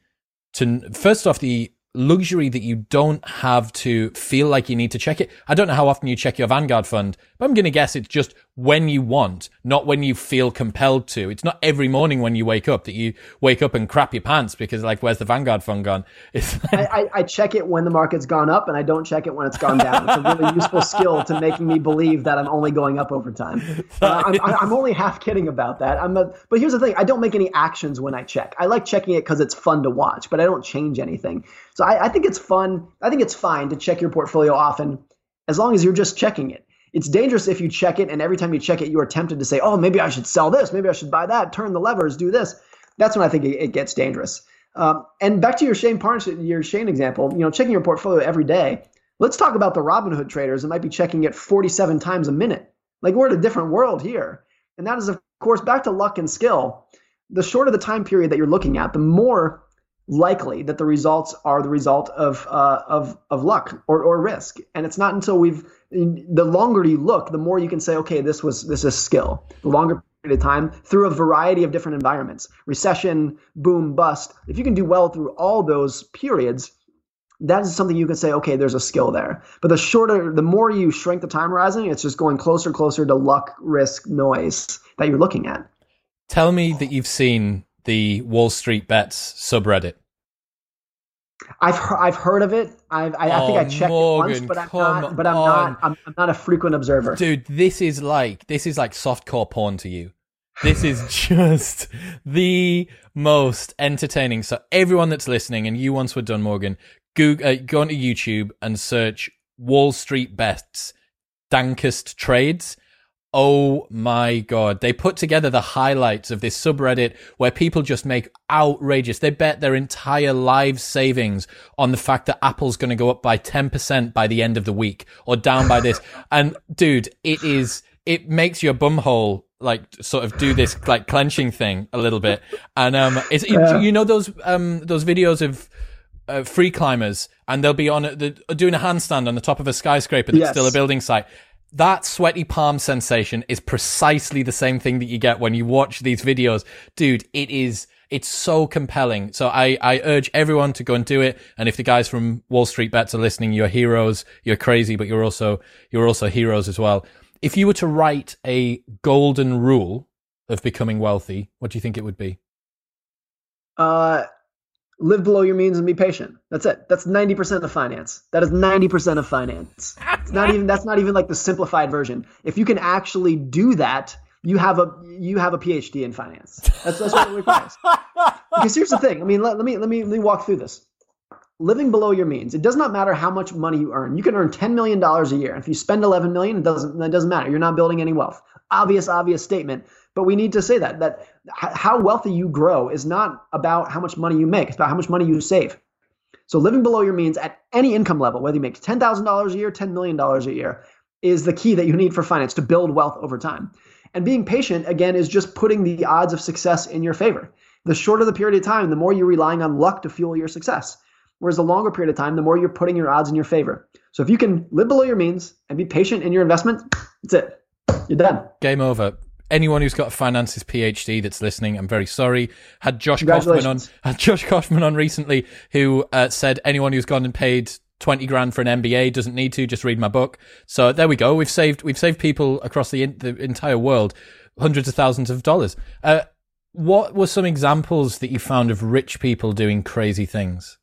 to, first off, the luxury that you don't have to feel like you need to check it. I don't know how often you check your Vanguard fund, but I'm going to guess it's just when you want, not when you feel compelled to. It's not every morning when you wake up that you wake up and crap your pants because like, where's the Vanguard fund gone? It's I, I, I, check it when the market's gone up and I don't check it when it's gone down. It's a really useful skill to making me believe that I'm only going up over time. Uh, I'm, I'm, only half kidding about that. I'm a, but here's the thing. I don't make any actions when I check. I like checking it because it's fun to watch, but I don't change anything. So I, I think it's fun. I think it's fine to check your portfolio often as long as you're just checking it. It's dangerous if you check it and every time you check it, you are tempted to say, oh, maybe I should sell this. Maybe I should buy that, turn the levers, do this. That's when I think it, it gets dangerous. Um, and back to your Shane Parrish, your Shane example, you know, checking your portfolio every day. Let's talk about the Robinhood traders that might be checking it 47 times a minute. Like we're in a different world here. And that is, of course, back to luck and skill. The shorter the time period that you're looking at, the more likely that the results are the result of uh, of of luck or, or risk. And it's not until we've the longer you look, the more you can say, okay, this was this is skill. The longer period of time through a variety of different environments, recession, boom, bust. If you can do well through all those periods, that is something you can say, okay, there's a skill there. But the shorter, the more you shrink the time horizon, it's just going closer, closer to luck, risk, noise that you're looking at. Tell me that you've seen the Wall Street Bets subreddit. I've he- I've heard of it. I've, I, oh, I think I checked Morgan, it once, but I'm not. But I'm on. not. I'm, I'm, not a frequent observer. Dude, this is like this is like softcore porn to you. This is just the most entertaining. So everyone that's listening, and you once were done, Morgan, go, uh, go onto YouTube and search Wall Street Bets dankest trades Oh my god. They put together the highlights of this subreddit where people just make outrageous. They bet their entire life savings on the fact that Apple's going to go up by 10% by the end of the week or down by this. and dude, it is, it makes your bumhole like sort of do this like clenching thing a little bit. And, um, it's, yeah. you know, those, um, those videos of, uh, free climbers and they'll be on a, the, doing a handstand on the top of a skyscraper that's yes. still a building site that sweaty palm sensation is precisely the same thing that you get when you watch these videos. Dude, it is, it's so compelling. So I, I urge everyone to go and do it. And if the guys from Wall Street Bets are listening, you're heroes. You're crazy, but you're also, you're also heroes as well. If you were to write a golden rule of becoming wealthy, what do you think it would be? Uh, live below your means and be patient. That's it. That's 90% of finance. That is 90% of finance. It's not even that's not even like the simplified version. If you can actually do that, you have a you have a PhD in finance. That's that's what it requires. because here's the thing. I mean, let, let me let me let me walk through this. Living below your means. It does not matter how much money you earn. You can earn $10 million a year. If you spend 11 million, it doesn't it doesn't matter. You're not building any wealth. Obvious obvious statement. But we need to say that that how wealthy you grow is not about how much money you make. It's about how much money you save. So living below your means at any income level, whether you make $10,000 a year, $10 million a year, is the key that you need for finance to build wealth over time. And being patient, again, is just putting the odds of success in your favor. The shorter the period of time, the more you're relying on luck to fuel your success. Whereas the longer period of time, the more you're putting your odds in your favor. So if you can live below your means and be patient in your investment, that's it. You're done. Game over anyone who's got a finances PhD that's listening, I'm very sorry. Had Josh Kaufman on, had Josh Kaufman on recently, who uh, said anyone who's gone and paid 20 grand for an MBA doesn't need to just read my book. So there we go. We've saved, we've saved people across the, the entire world hundreds of thousands of dollars. Uh, what were some examples that you found of rich people doing crazy things?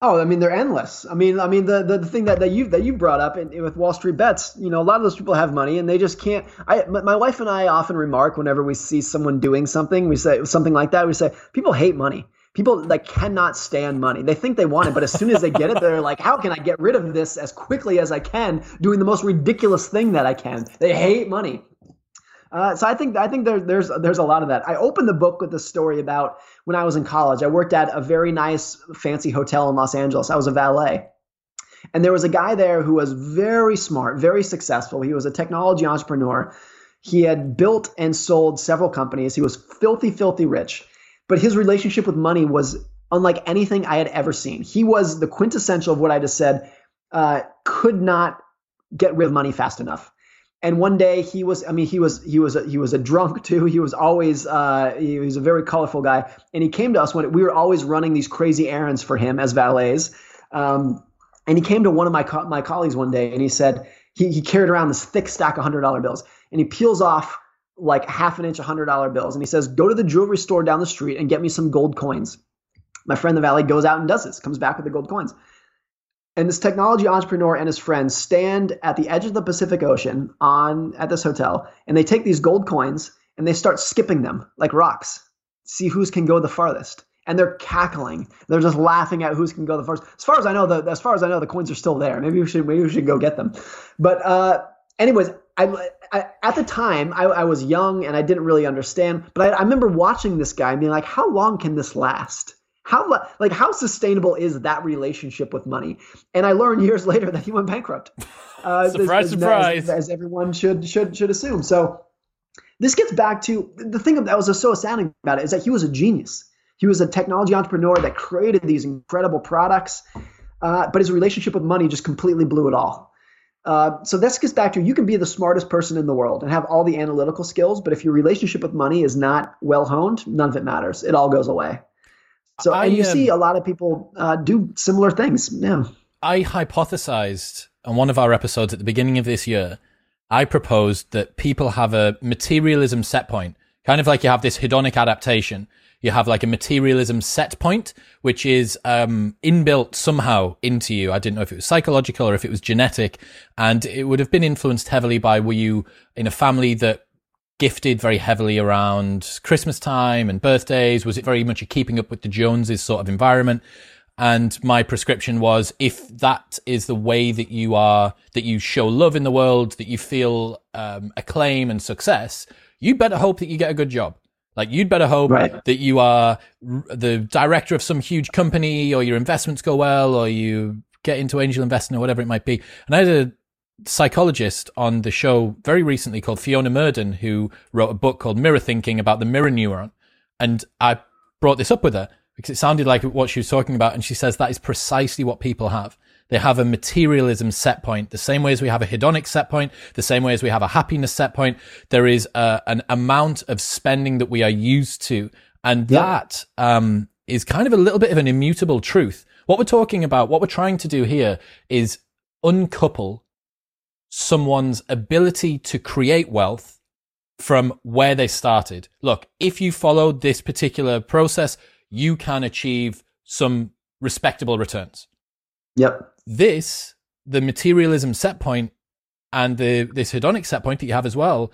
Oh, I mean, they're endless. I mean, I mean, the, the, thing that, that you that you brought up in, in, with Wall Street bets, you know, a lot of those people have money and they just can't. I, my wife and I often remark whenever we see someone doing something, we say something like that. We say people hate money. People like cannot stand money. They think they want it, but as soon as they get it, they're like, "How can I get rid of this as quickly as I can, doing the most ridiculous thing that I can?" They hate money. Uh, so I think I think there, there's there's a lot of that. I opened the book with a story about when I was in college. I worked at a very nice, fancy hotel in Los Angeles. I was a valet. And there was a guy there who was very smart, very successful. He was a technology entrepreneur. He had built and sold several companies. He was filthy, filthy rich. But his relationship with money was unlike anything I had ever seen. He was the quintessential of what I just said, uh, could not get rid of money fast enough and one day he was i mean he was he was a, he was a drunk too. He was always uh, he was a very colorful guy. And he came to us when we were always running these crazy errands for him as valets. Um, and he came to one of my co- my colleagues one day and he said he, he carried around this thick stack of hundred dollar bills and he peels off like half an inch hundred dollar bills and he says go to the jewelry store down the street and get me some gold coins. My friend the valet goes out and does this comes back with the gold coins and this technology entrepreneur and his friends stand at the edge of the Pacific Ocean on at this hotel, and they take these gold coins and they start skipping them like rocks. See who's can go the farthest. And they're cackling. They're just laughing at who's can go the first. As far as I know, the as far as I know, the coins are still there. Maybe we should maybe we should go get them. But uh, anyways, I, I, at the time I, I, was young and I didn't really understand. But I, I remember watching this guy being like, how long can this last? How like how sustainable is that relationship with money? And I learned years later that he went bankrupt. Uh, surprise, as, surprise! As, as, everyone should should should assume. So this gets back to the thing that was so astounding about it is that he was a genius. He was a technology entrepreneur that created these incredible products, uh, but his relationship with money just completely blew it all. Uh, so this gets back to you can be the smartest person in the world and have all the analytical skills, but if your relationship with money is not well honed, none of it matters. It all goes away. So, I, and you um, see a lot of people uh, do similar things. Yeah. I hypothesized on one of our episodes at the beginning of this year. I proposed that people have a materialism set point, kind of like you have this hedonic adaptation. You have like a materialism set point, which is um, inbuilt somehow into you. I didn't know if it was psychological or if it was genetic, and it would have been influenced heavily by were you in a family that gifted very heavily around Christmas time and birthdays? Was it very much a keeping up with the Joneses sort of environment? And my prescription was if that is the way that you are, that you show love in the world, that you feel um, acclaim and success, you better hope that you get a good job. Like you'd better hope right. that you are the director of some huge company or your investments go well or you get into angel investing or whatever it might be. And I had a psychologist on the show very recently called Fiona Murden, who wrote a book called Mirror Thinking about the mirror neuron. And I brought this up with her because it sounded like what she was talking about. And she says that is precisely what people have. They have a materialism set point, the same way as we have a hedonic set point, the same way as we have a happiness set point. There is a, an amount of spending that we are used to. And yeah. that um, is kind of a little bit of an immutable truth. What we're talking about, what we're trying to do here is uncouple someone's ability to create wealth from where they started. Look, if you followed this particular process, you can achieve some respectable returns. Yep. This, the materialism set point and the this hedonic set point that you have as well,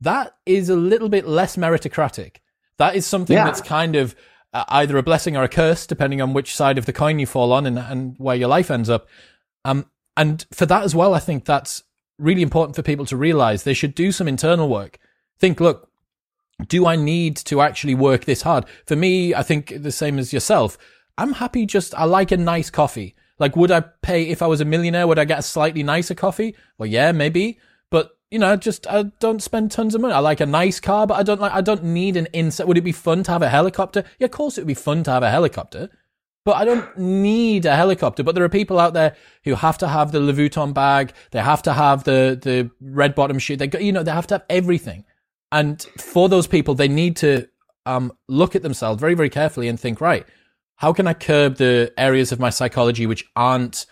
that is a little bit less meritocratic. That is something yeah. that's kind of uh, either a blessing or a curse, depending on which side of the coin you fall on and, and where your life ends up. Um, and for that as well, I think that's really important for people to realize they should do some internal work. Think, look, do I need to actually work this hard? For me, I think the same as yourself. I'm happy just, I like a nice coffee. Like, would I pay, if I was a millionaire, would I get a slightly nicer coffee? Well, yeah, maybe. But, you know, just, I don't spend tons of money. I like a nice car, but I don't like, I don't need an insect. Would it be fun to have a helicopter? Yeah, of course it would be fun to have a helicopter. But I don't need a helicopter. But there are people out there who have to have the Vuitton bag. They have to have the, the red bottom shoe. They you know, they have to have everything. And for those people, they need to, um, look at themselves very, very carefully and think, right, how can I curb the areas of my psychology which aren't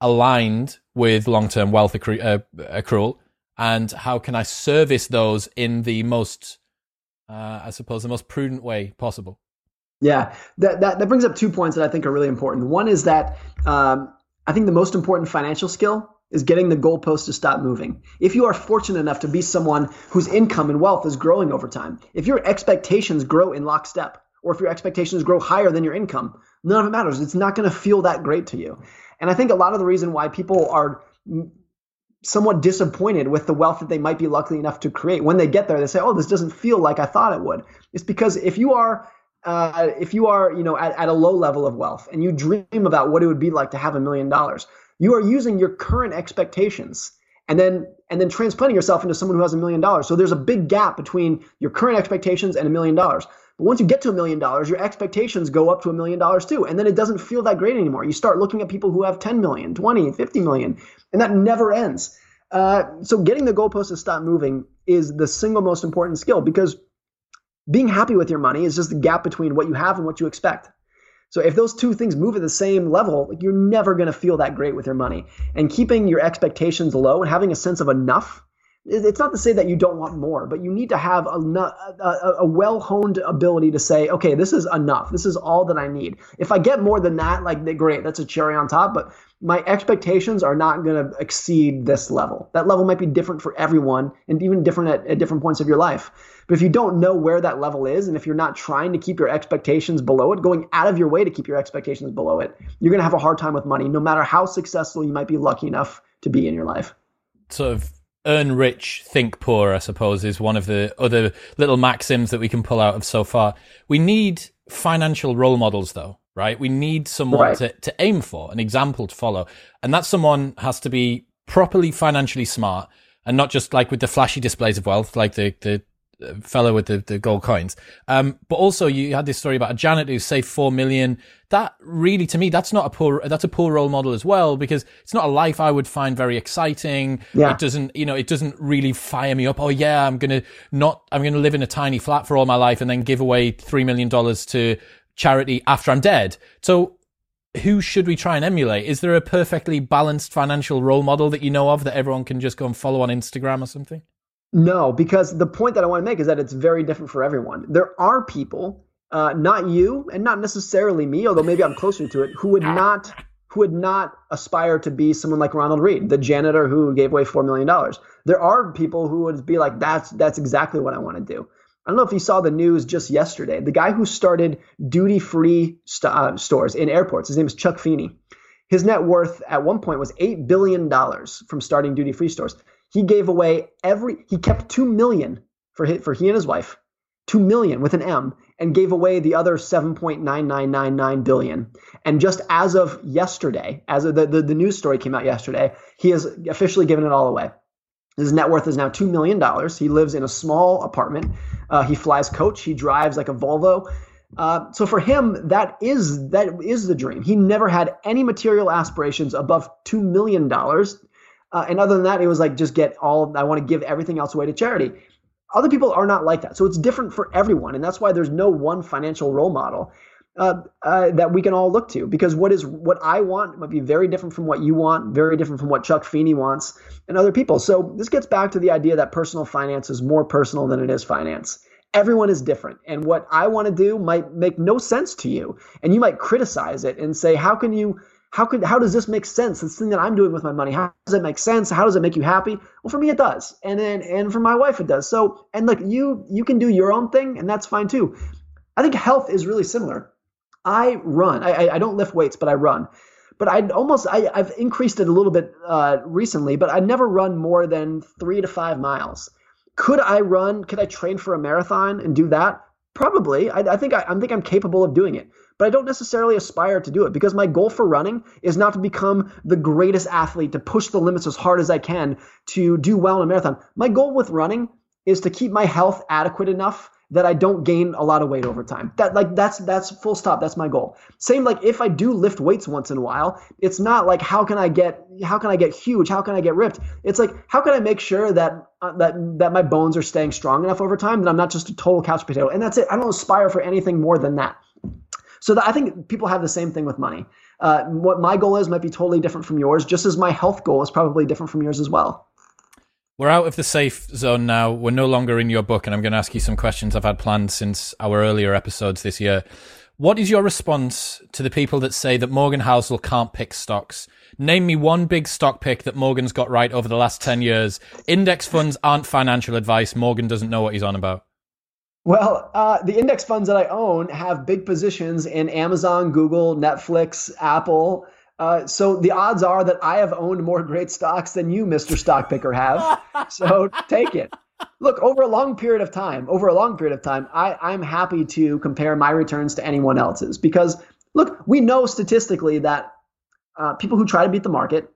aligned with long-term wealth accru- uh, accrual? And how can I service those in the most, uh, I suppose, the most prudent way possible? Yeah, that, that, that brings up two points that I think are really important. One is that um, I think the most important financial skill is getting the goalpost to stop moving. If you are fortunate enough to be someone whose income and wealth is growing over time, if your expectations grow in lockstep, or if your expectations grow higher than your income, none of it matters. It's not going to feel that great to you. And I think a lot of the reason why people are somewhat disappointed with the wealth that they might be lucky enough to create when they get there, they say, "Oh, this doesn't feel like I thought it would." It's because if you are uh, if you are, you know, at, at a low level of wealth and you dream about what it would be like to have a million dollars, you are using your current expectations and then and then transplanting yourself into someone who has a million dollars. So there's a big gap between your current expectations and a million dollars. But once you get to a million dollars, your expectations go up to a million dollars too. And then it doesn't feel that great anymore. You start looking at people who have 10 million, 20, 50 million, and that never ends. Uh, so getting the goalpost to stop moving is the single most important skill because being happy with your money is just the gap between what you have and what you expect. So if those two things move at the same level, like you're never going to feel that great with your money. And keeping your expectations low and having a sense of enough, it's not to say that you don't want more, but you need to have a, a, a well-honed ability to say, okay, this is enough. This is all that I need. If I get more than that, like great, that's a cherry on top. But my expectations are not going to exceed this level. That level might be different for everyone and even different at, at different points of your life. But if you don't know where that level is, and if you're not trying to keep your expectations below it, going out of your way to keep your expectations below it, you're going to have a hard time with money, no matter how successful you might be lucky enough to be in your life. Of earn rich, think poor, I suppose, is one of the other little maxims that we can pull out of so far. We need financial role models, though, right? We need someone right. to, to aim for, an example to follow. And that someone has to be properly financially smart and not just like with the flashy displays of wealth, like the, the fellow with the, the gold coins. Um, but also you had this story about a janitor who saved four million. That really, to me, that's not a poor, that's a poor role model as well, because it's not a life I would find very exciting. Yeah. It doesn't, you know, it doesn't really fire me up. Oh yeah, I'm going to not, I'm going to live in a tiny flat for all my life and then give away $3 million to charity after I'm dead. So who should we try and emulate? Is there a perfectly balanced financial role model that you know of that everyone can just go and follow on Instagram or something? No, because the point that I want to make is that it's very different for everyone. There are people, uh, not you, and not necessarily me, although maybe I'm closer to it, who would not who would not aspire to be someone like Ronald Read, the janitor who gave away four million dollars. There are people who would be like, that's that's exactly what I want to do. I don't know if you saw the news just yesterday. The guy who started duty free st- uh, stores in airports, his name is Chuck Feeney. His net worth at one point was $8 billion from starting duty free stores. He gave away every, he kept 2 million for, his, for he and his wife, 2 million with an M, and gave away the other 7.9999 billion. And just as of yesterday, as of the, the, the news story came out yesterday, he has officially given it all away. His net worth is now $2 million. He lives in a small apartment. Uh, he flies coach. He drives like a Volvo. Uh, so for him, that is that is the dream. He never had any material aspirations above two million dollars, uh, and other than that, it was like just get all. I want to give everything else away to charity. Other people are not like that, so it's different for everyone, and that's why there's no one financial role model uh, uh, that we can all look to because what is what I want might be very different from what you want, very different from what Chuck Feeney wants, and other people. So this gets back to the idea that personal finance is more personal than it is finance. Everyone is different, and what I want to do might make no sense to you, and you might criticize it and say, "How can you?" How could how does this make sense? This thing that I'm doing with my money, how does it make sense? How does it make you happy? Well, for me it does, and then and for my wife it does. So and look, you you can do your own thing, and that's fine too. I think health is really similar I run. I, I don't lift weights, but I run. But I almost I, I've increased it a little bit uh, recently, but I never run more than three to five miles. Could I run? Could I train for a marathon and do that? Probably. I, I think I, I think I'm capable of doing it but I don't necessarily aspire to do it because my goal for running is not to become the greatest athlete, to push the limits as hard as I can, to do well in a marathon. My goal with running is to keep my health adequate enough that I don't gain a lot of weight over time. That like that's that's full stop. That's my goal. Same like if I do lift weights once in a while, it's not like how can I get how can I get huge? How can I get ripped? It's like how can I make sure that uh, that that my bones are staying strong enough over time that I'm not just a total couch potato. And that's it. I don't aspire for anything more than that. So that, I think people have the same thing with money. Uh, what my goal is might be totally different from yours, just as my health goal is probably different from yours as well. We're out of the safe zone now. We're no longer in your book, and I'm going to ask you some questions I've had planned since our earlier episodes this year. What is your response to the people that say that Morgan Housel can't pick stocks? Name me one big stock pick that Morgan's got right over the last 10 years. Index funds aren't financial advice. Morgan doesn't know what he's on about. Well, uh, the index funds that I own have big positions in Amazon, Google, Netflix, Apple, uh, so the odds are that I have owned more great stocks than you, Mr. Stock Picker, have. so take it. Look, over a long period of time, over a long period of time, I, I'm happy to compare my returns to anyone else's because look, we know statistically that uh, people who try to beat the market,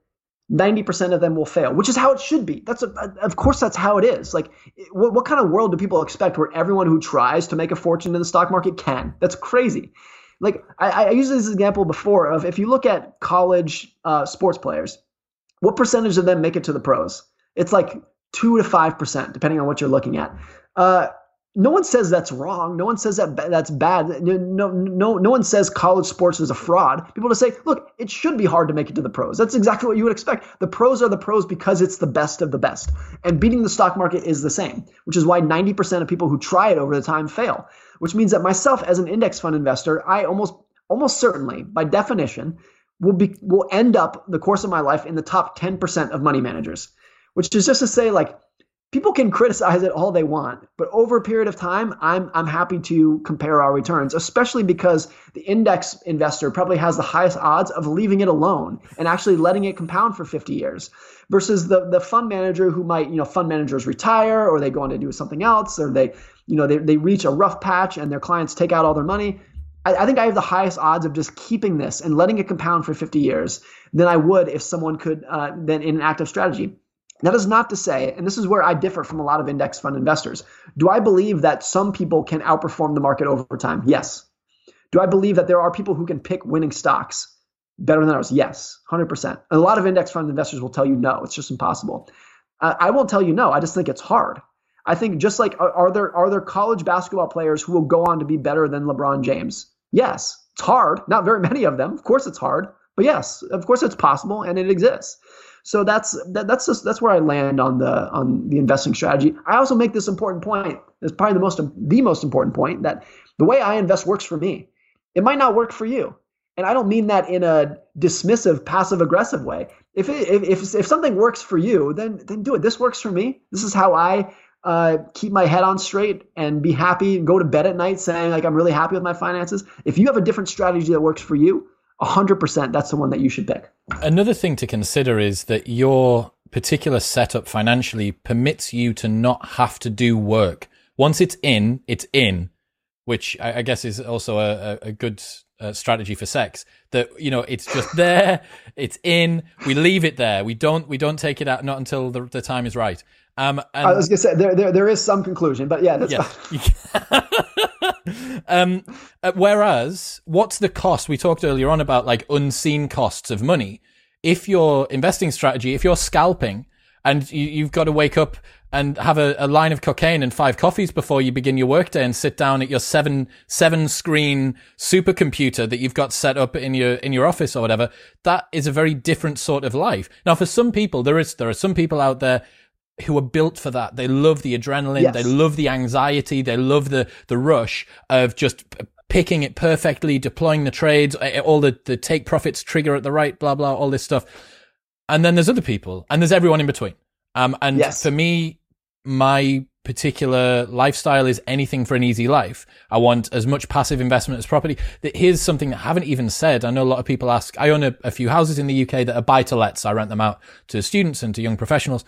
90% of them will fail, which is how it should be. That's a, of course that's how it is. Like what, what kind of world do people expect where everyone who tries to make a fortune in the stock market can? That's crazy. Like I, I used this example before of if you look at college uh, sports players, what percentage of them make it to the pros? It's like two to five percent, depending on what you're looking at. Uh, no one says that's wrong. No one says that that's bad. No, no, no, one says college sports is a fraud. People just say, look, it should be hard to make it to the pros. That's exactly what you would expect. The pros are the pros because it's the best of the best. And beating the stock market is the same, which is why 90% of people who try it over the time fail which means that myself as an index fund investor, I almost almost certainly, by definition, will be will end up the course of my life in the top 10% of money managers, which is just to say like people can criticize it all they want, but over a period of time, I'm I'm happy to compare our returns, especially because the index investor probably has the highest odds of leaving it alone and actually letting it compound for 50 years versus the the fund manager who might, you know, fund managers retire or they go on to do something else or they you know, they, they reach a rough patch and their clients take out all their money. I, think I have the highest odds of just keeping this and letting it compound for 50 years than I would if someone could uh, then in an active strategy. That is not to say, and this is where I differ from a lot of index fund investors. Do I believe that some people can outperform the market over time? Yes. Do I believe that there are people who can pick winning stocks better than others? Yes, 100%. And a lot of index fund investors will tell you no, it's just impossible. Uh, I won't tell you no, I just think it's hard. I think just like are, are there are there college basketball players who will go on to be better than LeBron James? Yes, it's hard. Not very many of them. Of course, it's hard. But yes, of course, it's possible and it exists. So that's that, that's just that's where I land on the on the investing strategy. I also make this important point. It's probably the most the most important point that the way I invest works for me. It might not work for you, and I don't mean that in a dismissive, passive aggressive way. If it, if, if something works for you, then then do it. This works for me. This is how I uh, keep my head on straight and be happy and go to bed at night saying like I'm really happy with my finances. If you have a different strategy that works for you, 100% that's the one that you should pick. Another thing to consider is that your particular setup financially permits you to not have to do work. Once it's in, it's in, which I, guess is also a, a good uh, strategy for sex that you know it's just there it's in we leave it there we don't we don't take it out not until the, the time is right um, I was gonna say there, there there is some conclusion, but yeah, that's yeah. um, uh, whereas, what's the cost? We talked earlier on about like unseen costs of money. If your investing strategy, if you're scalping, and you, have got to wake up and have a, a, line of cocaine and five coffees before you begin your workday and sit down at your seven seven screen supercomputer that you've got set up in your in your office or whatever, that is a very different sort of life. Now, for some people, there is there are some people out there who are built for that. They love the adrenaline. Yes. They love the anxiety. They love the, the rush of just picking it perfectly, deploying the trades, all the, the take profits trigger at the right, blah, blah, all this stuff. And then there's other people and there's everyone in between. Um, and yes. for me, my particular lifestyle is anything for an easy life. I want as much passive investment as property. Here's something that I haven't even said. I know a lot of people ask. I own a, a few houses in the UK that are buy to lets. I rent them out to students and to young professionals.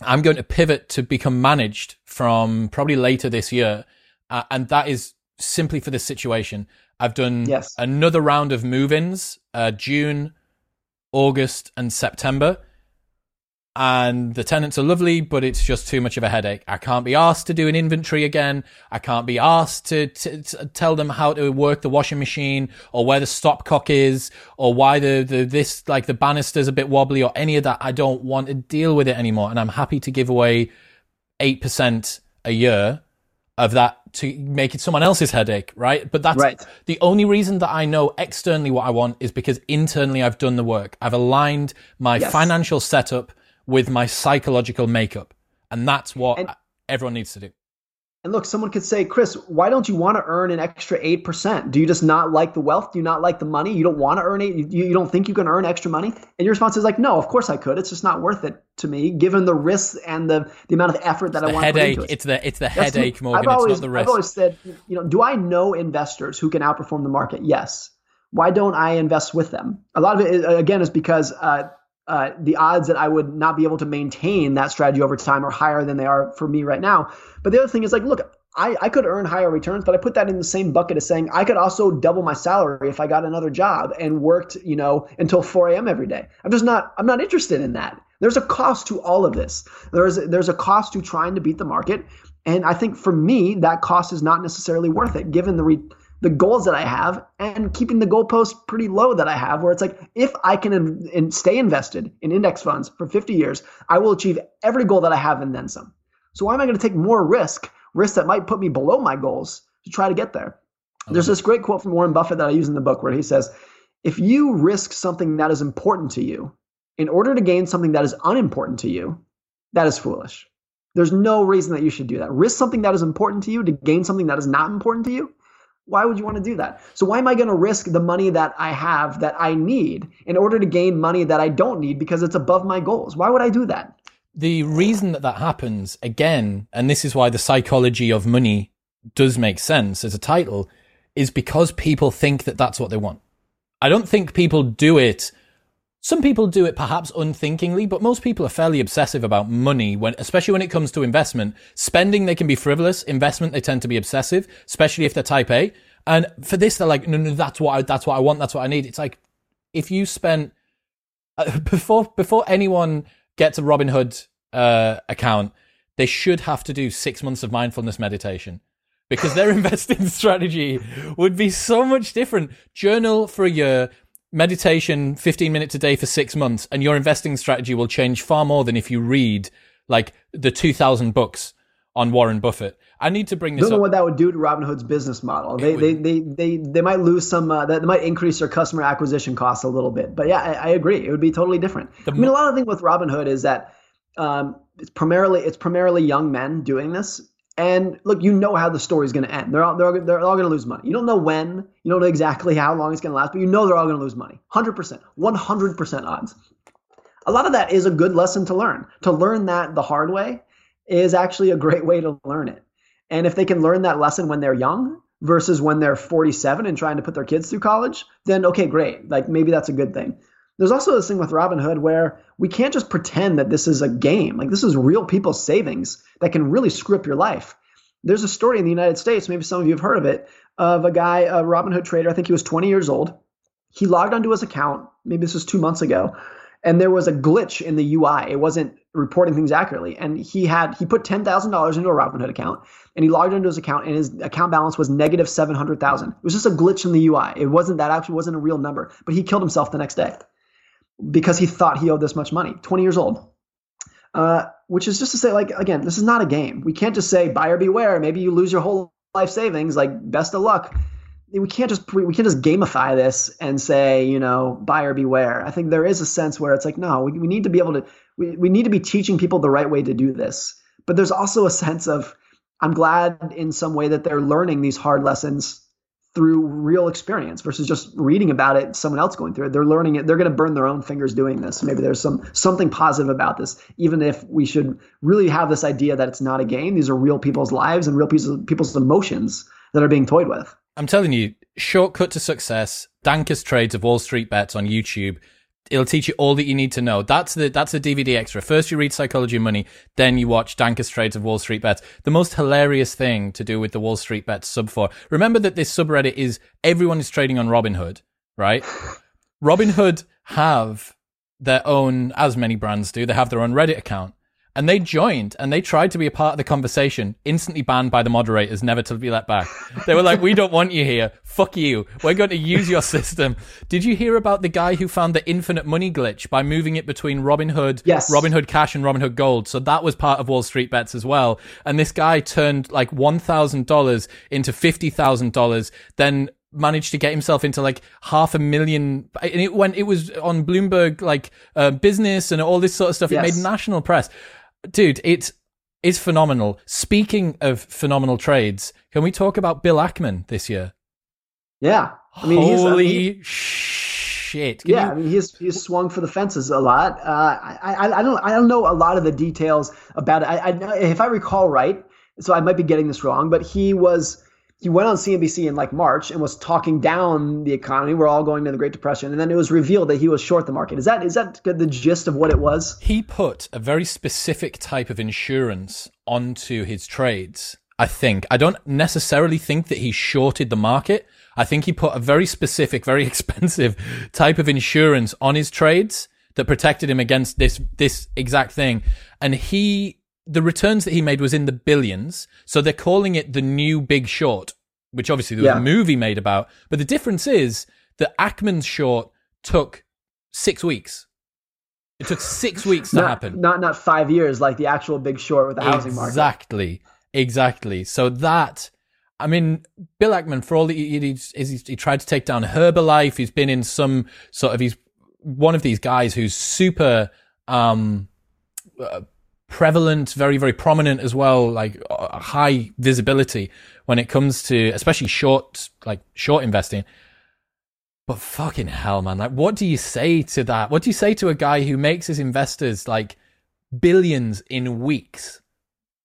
I'm going to pivot to become managed from probably later this year. Uh, and that is simply for this situation. I've done yes. another round of move ins, uh, June, August, and September. and the tenants are lovely, but it's just too much of a headache. I can't be asked to do an inventory again. I can't be asked to, to, tell them how to work the washing machine or where the stopcock is or why the, the, this, like the banister's a bit wobbly or any of that. I don't want to deal with it anymore. And I'm happy to give away 8% a year of that to make it someone else's headache, right? But that's right. the only reason that I know externally what I want is because internally I've done the work. I've aligned my yes. financial setup with my psychological makeup. And that's what and, everyone needs to do. And look, someone could say, Chris, why don't you want to earn an extra 8%? Do you just not like the wealth? Do you not like the money? You don't want to earn it? You, you don't think you can earn extra money? And your response is like, no, of course I could. It's just not worth it to me, given the risks and the, the amount of effort that it's I want headache. to put into it. It's the, it's the That's headache, Morgan. I've always, it's not the risk. I've always said, you know, do I know investors who can outperform the market? Yes. Why don't I invest with them? A lot of it, again, is because uh, uh, the odds that I would not be able to maintain that strategy over time are higher than they are for me right now. But the other thing is like, look, I, I could earn higher returns, but I put that in the same bucket as saying I could also double my salary if I got another job and worked, you know, until 4 a.m. every day. I'm just not I'm not interested in that. There's a cost to all of this. There's there's a cost to trying to beat the market, and I think for me that cost is not necessarily worth it given the re- the goals that I have and keeping the goalpost pretty low that I have, where it's like, if I can in, in stay invested in index funds for 50 years, I will achieve every goal that I have and then some. So why am I going to take more risk, risk that might put me below my goals to try to get there? There's this great quote from Warren Buffett that I use in the book where he says, if you risk something that is important to you in order to gain something that is unimportant to you, that is foolish. There's no reason that you should do that. Risk something that is important to you to gain something that is not important to you why would you want to do that? So why am I going to risk the money that I have that I need in order to gain money that I don't need because it's above my goals? Why would I do that? The reason that that happens again, and this is why the psychology of money does make sense as a title, is because people think that that's what they want. I don't think people do it some people do it perhaps unthinkingly, but most people are fairly obsessive about money when, especially when it comes to investment. Spending, they can be frivolous. Investment, they tend to be obsessive, especially if they're type A. And for this, they're like, no, no, that's what I, that's what I want. That's what I need. It's like, if you spent, uh, before, before anyone gets a Robinhood, uh, account, they should have to do six months of mindfulness meditation because their investing strategy would be so much different. Journal for a year, meditation 15 minutes a day for six months and your investing strategy will change far more than if you read like the 2000 books on Warren Buffett. I need to bring this. Don't know up. what that would do to Robinhood's business model. They, they, they, they, they might lose some. Uh, that might increase their customer acquisition costs a little bit. But yeah, I, I agree. It would be totally different. The I mean, a lot of the thing with Robinhood is that um, it's primarily it's primarily young men doing this, and look, you know how the story's going to end. They're all, they're, they're all going to lose money. You don't know when, you don't know exactly how long it's going to last, but you know they're all going to lose money. 100%, 100% odds. A lot of that is a good lesson to learn. To learn that the hard way is actually a great way to learn it. And if they can learn that lesson when they're young versus when they're 47 and trying to put their kids through college, then okay, great. Like maybe that's a good thing. There's also this thing with Robinhood where we can't just pretend that this is a game. Like this is real people's savings that can really screw up your life. There's a story in the United States, maybe some of you have heard of it, of a guy, a Robinhood trader. I think he was 20 years old. He logged onto his account, maybe this was two months ago, and there was a glitch in the UI. It wasn't reporting things accurately. And he had he put ten thousand dollars into a Robinhood account, and he logged into his account, and his account balance was negative seven hundred thousand. It was just a glitch in the UI. It wasn't that actually wasn't a real number. But he killed himself the next day because he thought he owed this much money. 20 years old. Uh, which is just to say, like, again, this is not a game. We can't just say buyer beware. Maybe you lose your whole life savings. Like, best of luck. We can't just we can't just gamify this and say, you know, buyer beware. I think there is a sense where it's like, no, we, we need to be able to we, we need to be teaching people the right way to do this. But there's also a sense of I'm glad in some way that they're learning these hard lessons through real experience versus just reading about it someone else going through it. They're learning it. They're going to burn their own fingers doing this. Maybe there's some something positive about this. Even if we should really have this idea that it's not a game these are real people's lives and real people's, people's emotions that are being toyed with. I'm telling you shortcut to success dankest trades of wall street bets on youtube it'll teach you all that you need to know. That's the that's the DVD extra. First you read Psychology of Money, then you watch Dankest Trades of Wall Street Bets. The most hilarious thing to do with the Wall Street Bets sub for. Remember that this subreddit is everyone is trading on Robinhood, right? Robinhood have their own, as many brands do, they have their own Reddit account. And they joined and they tried to be a part of the conversation, instantly banned by the moderators, never to be let back. They were like, we don't want you here. Fuck you. We're going to use your system. Did you hear about the guy who found the infinite money glitch by moving it between Robinhood, yes. Robinhood Cash and Robinhood Gold? So that was part of Wall Street Bets as well. And this guy turned like $1,000 into $50,000, then managed to get himself into like half a million and it when it was on Bloomberg like uh, business and all this sort of stuff yes. it made national press dude it's it's phenomenal. Speaking of phenomenal trades can we talk about Bill Ackman this year? Yeah. I mean holy he's, I mean, shit. Can yeah you... I mean he's he's swung for the fences a lot. Uh, I, I I don't I don't know a lot of the details about it. I, I if I recall right so I might be getting this wrong but he was he went on CNBC in like March and was talking down the economy. We're all going to the Great Depression, and then it was revealed that he was short the market. Is that is that the gist of what it was? He put a very specific type of insurance onto his trades. I think I don't necessarily think that he shorted the market. I think he put a very specific, very expensive type of insurance on his trades that protected him against this this exact thing. And he the returns that he made was in the billions. So they're calling it the new Big Short, which obviously there was yeah. a movie made about. But the difference is that Ackman's short took six weeks. It took six weeks to not, happen. Not not five years like the actual Big Short with the housing market. Exactly, exactly. So that. I mean, Bill Ackman, for all that he, he, he, he tried to take down Herbalife, he's been in some sort of, he's one of these guys who's super, um, uh, prevalent, very, very prominent as well, like uh, high visibility when it comes to, especially short, like short investing. But fucking hell, man. Like, what do you say to that? What do you say to a guy who makes his investors like billions in weeks?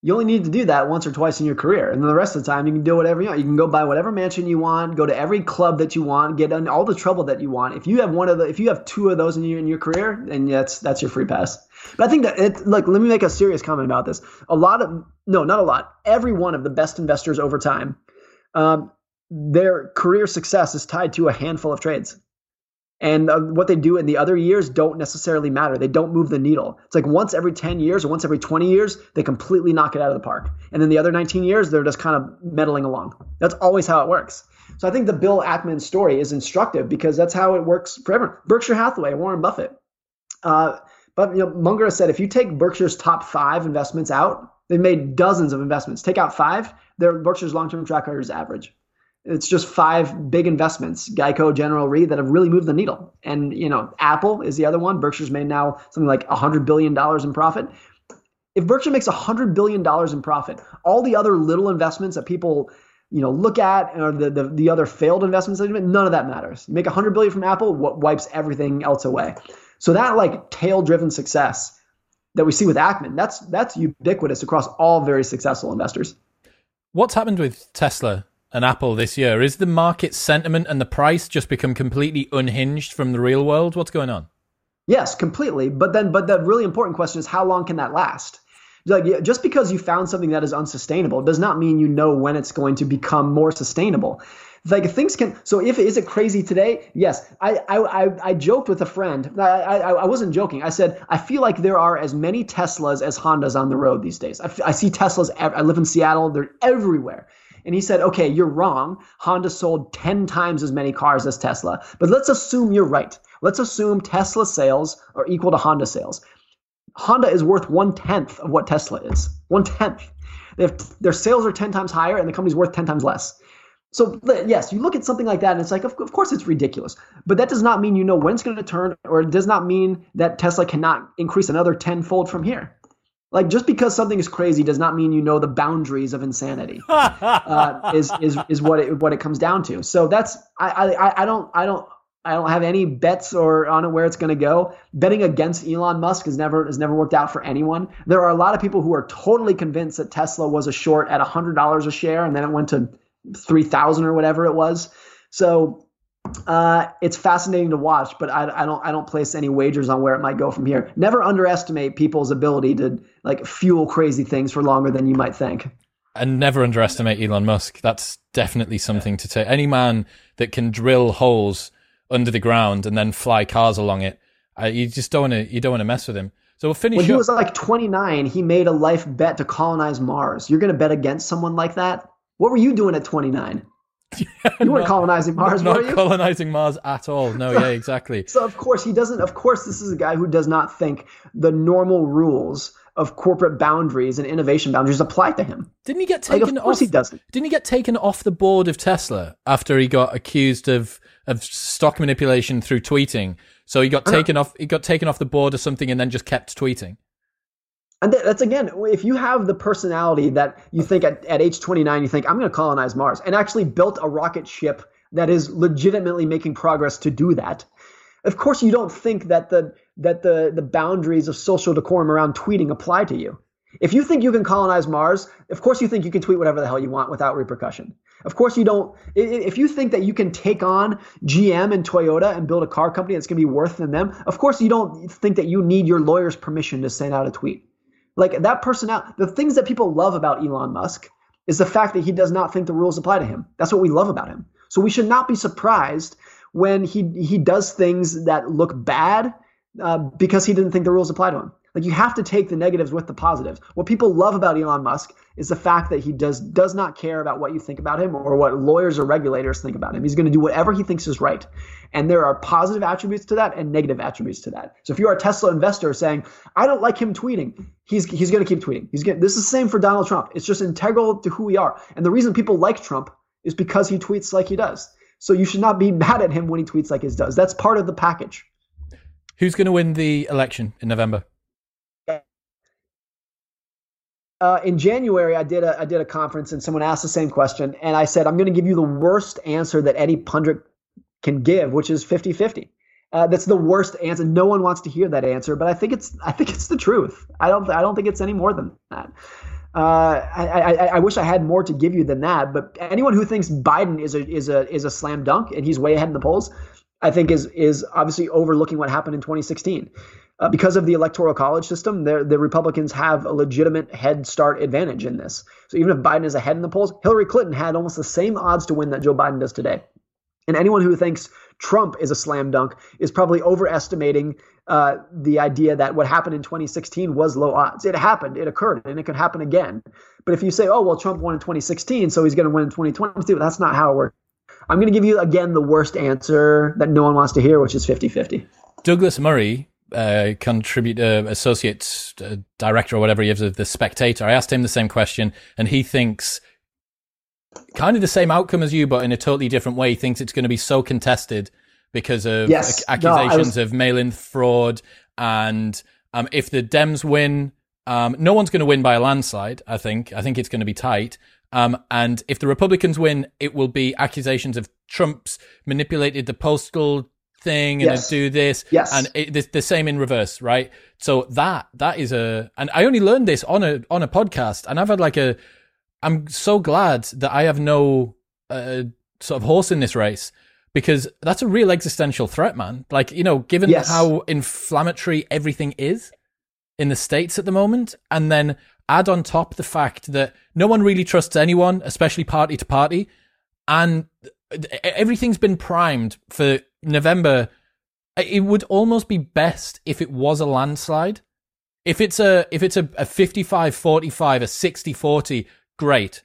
You only need to do that once or twice in your career. And then the rest of the time, you can do whatever you want. You can go buy whatever mansion you want, go to every club that you want, get in all the trouble that you want. If you have one of the, if you have two of those in your, in your career, then that's, that's your free pass. But I think that it, let me make a serious comment about this. A lot of, no, not a lot. Every one of the best investors over time, um, their career success is tied to a handful of trades and uh, what they do in the other years don't necessarily matter. They don't move the needle. It's like once every 10 years or once every 20 years, they completely knock it out of the park. And then the other 19 years, they're just kind of meddling along. That's always how it works. So I think the Bill Ackman story is instructive because that's how it works forever. Berkshire Hathaway, Warren Buffett. Uh, but you know, Munger said if you take Berkshire's top five investments out, they've made dozens of investments. Take out five, their Berkshire's long-term track record is average it's just five big investments, Geico, General Re, that have really moved the needle. And you know, Apple is the other one. Berkshire's made now something like hundred billion dollars in profit. If Berkshire makes hundred billion dollars in profit, all the other little investments that people you know look at or the, the, the other failed investments none of that matters. You make hundred billion from Apple, what wipes everything else away. So that like tail driven success that we see with Ackman, that's that's ubiquitous across all very successful investors. What's happened with Tesla and Apple this year? Is the market sentiment and the price just become completely unhinged from the real world? What's going on? Yes, completely. But then, but the really important question is how long can that last? Like, just because you found something that is unsustainable does not mean you know when it's going to become more sustainable. Like things can. So if is it crazy today? Yes. I I I, joked with a friend. I, I I wasn't joking. I said I feel like there are as many Teslas as Hondas on the road these days. I, I see Teslas. I live in Seattle. They're everywhere. And he said, okay, you're wrong. Honda sold 10 times as many cars as Tesla. But let's assume you're right. Let's assume Tesla sales are equal to Honda sales. Honda is worth one tenth of what Tesla is. One tenth. Their sales are 10 times higher and the company's worth 10 times less. So, yes, you look at something like that and it's like, of, of course it's ridiculous. But that does not mean you know when it's going to turn, or it does not mean that Tesla cannot increase another tenfold from here. Like just because something is crazy does not mean you know the boundaries of insanity. uh, is is is what it what it comes down to. So that's I I I don't I don't I don't have any bets or on where it's going to go. Betting against Elon Musk has never has never worked out for anyone. There are a lot of people who are totally convinced that Tesla was a short at hundred dollars a share, and then it went to three thousand or whatever it was. So uh, it's fascinating to watch, but I, I, don't I don't place any wagers on where it might go from here. Never underestimate people's ability to like fuel crazy things for longer than you might think. And never underestimate Elon Musk. That's definitely something to take. Any man that can drill holes under the ground and then fly cars along it Uh, you just don't want to. You don't want to mess with him. So we'll finish. When he up. was like 29, he made a life bet to colonize Mars. You're going to bet against someone like that? What were you doing at 29? you weren't not, colonizing Mars, not, were you? colonizing Mars at all. No, yeah, exactly. So of course he doesn't. Of course, this is a guy who does not think the normal rules of corporate boundaries and innovation boundaries apply to him. Didn't he get taken like, of course off? He doesn't. Didn't he get taken off the board of Tesla after he got accused of of stock manipulation through tweeting? So he got uh-huh. taken off. He got taken off the board or something, and then just kept tweeting. And that's again, if you have the personality that you think at, at age 29, you think, I'm going to colonize Mars, and actually built a rocket ship that is legitimately making progress to do that. Of course, you don't think that the that the the boundaries of social decorum around tweeting apply to you. If you think you can colonize Mars, of course you think you can tweet whatever the hell you want without repercussion. Of course you don't. If you think that you can take on GM and Toyota and build a car company that's going to be worth than them, of course you don't think that you need your lawyer's permission to send out a tweet. Like that personality, the things that people love about Elon Musk is the fact that he does not think the rules apply to him. That's what we love about him. So we should not be surprised when he he does things that look bad uh, because he didn't think the rules apply to him. Like you have to take the negatives with the positives. What people love about Elon Musk is the fact that he does does not care about what you think about him or what lawyers or regulators think about him. He's going to do whatever he thinks is right. And there are positive attributes to that and negative attributes to that. So if you are a Tesla investor saying, "I don't like him tweeting," he's he's going to keep tweeting. He's going this is the same for Donald Trump. It's just integral to who we are. And the reason people like Trump is because he tweets like he does. So you should not be mad at him when he tweets like he does. That's part of the package. Who's going to win the election in November? Uh, in January, I did a I did a conference and someone asked the same question, and I said I'm going to give you the worst answer that any pundit can give, which is 50-50. Uh, that's the worst answer. No one wants to hear that answer, but I think it's I think it's the truth. I don't I don't think it's any more than that. Uh, I, I, I wish I had more to give you than that, but anyone who thinks Biden is a is a is a slam dunk and he's way ahead in the polls, I think is is obviously overlooking what happened in 2016. Uh, because of the electoral college system, the Republicans have a legitimate head start advantage in this. So even if Biden is ahead in the polls, Hillary Clinton had almost the same odds to win that Joe Biden does today. And anyone who thinks Trump is a slam dunk is probably overestimating uh, the idea that what happened in 2016 was low odds. It happened, it occurred, and it could happen again. But if you say, oh, well, Trump won in 2016, so he's going to win in 2022, that's not how it works. I'm going to give you, again, the worst answer that no one wants to hear, which is 50 50. Douglas Murray uh, contributor, associate uh, director, or whatever he is of the Spectator. I asked him the same question, and he thinks kind of the same outcome as you, but in a totally different way. He thinks it's going to be so contested because of yes. accusations no, was... of mail-in fraud, and um, if the Dems win, um, no one's going to win by a landslide. I think. I think it's going to be tight. Um, and if the Republicans win, it will be accusations of Trump's manipulated the postal thing and yes. do this. Yes. And it, the, same in reverse, right? So that, that is a, and I only learned this on a, on a podcast and I've had like a, I'm so glad that I have no, uh, sort of horse in this race because that's a real existential threat, man. Like, you know, given yes. how inflammatory everything is in the States at the moment, and then add on top the fact that no one really trusts anyone, especially party to party, and everything's been primed for November. It would almost be best if it was a landslide. If it's a if it's a, a 55-45, a 60-40, great.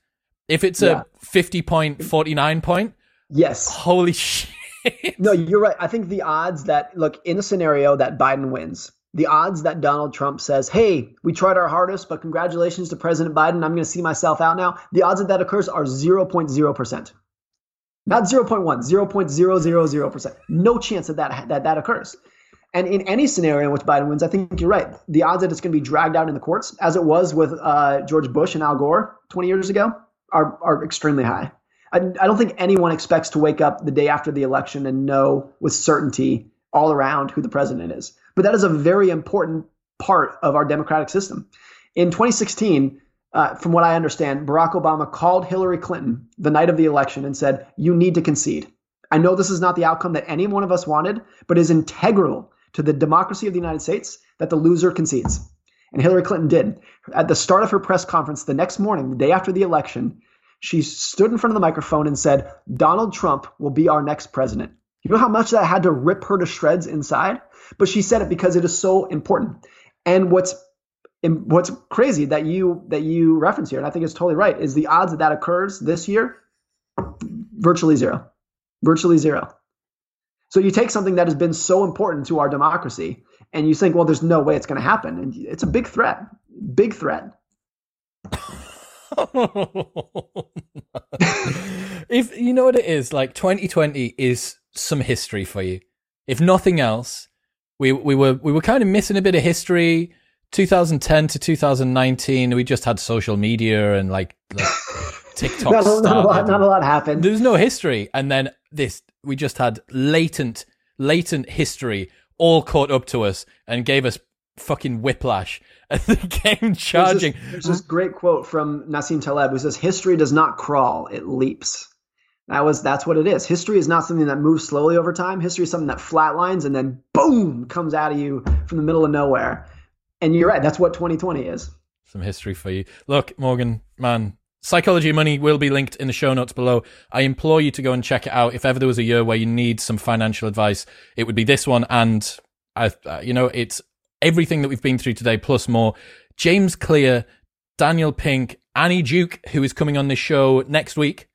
If it's yeah. a 50 point, 49 point, yes. Holy shit. No, you're right. I think the odds that look in a scenario that Biden wins, the odds that Donald Trump says, "Hey, we tried our hardest, but congratulations to President Biden. I'm going to see myself out now." The odds that that occurs are 0.0%. Not 0.1, 0.000%. No chance that that, that that occurs. And in any scenario in which Biden wins, I think you're right. The odds that it's going to be dragged out in the courts, as it was with uh, George Bush and Al Gore 20 years ago, are, are extremely high. I, I don't think anyone expects to wake up the day after the election and know with certainty all around who the president is. But that is a very important part of our democratic system. In 2016, uh, from what I understand, Barack Obama called Hillary Clinton the night of the election and said, You need to concede. I know this is not the outcome that any one of us wanted, but is integral to the democracy of the United States that the loser concedes. And Hillary Clinton did. At the start of her press conference the next morning, the day after the election, she stood in front of the microphone and said, Donald Trump will be our next president. You know how much that had to rip her to shreds inside? But she said it because it is so important. And what's what's crazy that you that you reference here, and I think it's totally right, is the odds that that occurs this year virtually zero, virtually zero. So you take something that has been so important to our democracy, and you think, well, there's no way it's going to happen, and it's a big threat, big threat. if you know what it is, like 2020 is some history for you. If nothing else, we we were we were kind of missing a bit of history. 2010 to 2019, we just had social media and like, like TikTok. not, not, a lot, not a lot happened. There's no history, and then this we just had latent latent history all caught up to us and gave us fucking whiplash and the game charging. There's this, there's this great quote from Nassim Taleb who says, "History does not crawl; it leaps." That was that's what it is. History is not something that moves slowly over time. History is something that flatlines and then boom comes out of you from the middle of nowhere. And you're right. That's what 2020 is. Some history for you. Look, Morgan, man, Psychology Money will be linked in the show notes below. I implore you to go and check it out. If ever there was a year where you need some financial advice, it would be this one. And I, uh, you know, it's everything that we've been through today plus more. James Clear, Daniel Pink, Annie Duke, who is coming on this show next week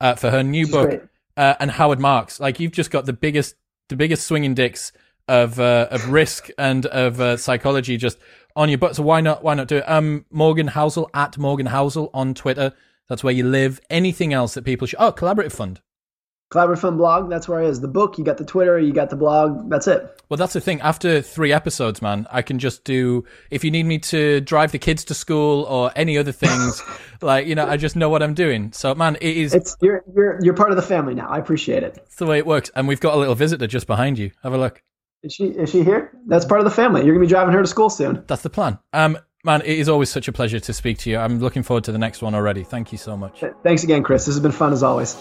uh, for her new book, uh, and Howard Marks. Like you've just got the biggest, the biggest swinging dicks of uh, of risk and of uh, psychology just on your butt. So why not? Why not do it? Um, Morgan Housel at Morgan Housel on Twitter. That's where you live. Anything else that people should? Oh, collaborative fund. Collaborative Fund blog, that's where it is. The book, you got the Twitter, you got the blog, that's it. Well, that's the thing. After three episodes, man, I can just do, if you need me to drive the kids to school or any other things, like, you know, I just know what I'm doing. So, man, it is. It's, you're, you're, you're part of the family now. I appreciate it. It's the way it works. And we've got a little visitor just behind you. Have a look. Is she, is she here? That's part of the family. You're going to be driving her to school soon. That's the plan. Um, man, it is always such a pleasure to speak to you. I'm looking forward to the next one already. Thank you so much. Thanks again, Chris. This has been fun as always.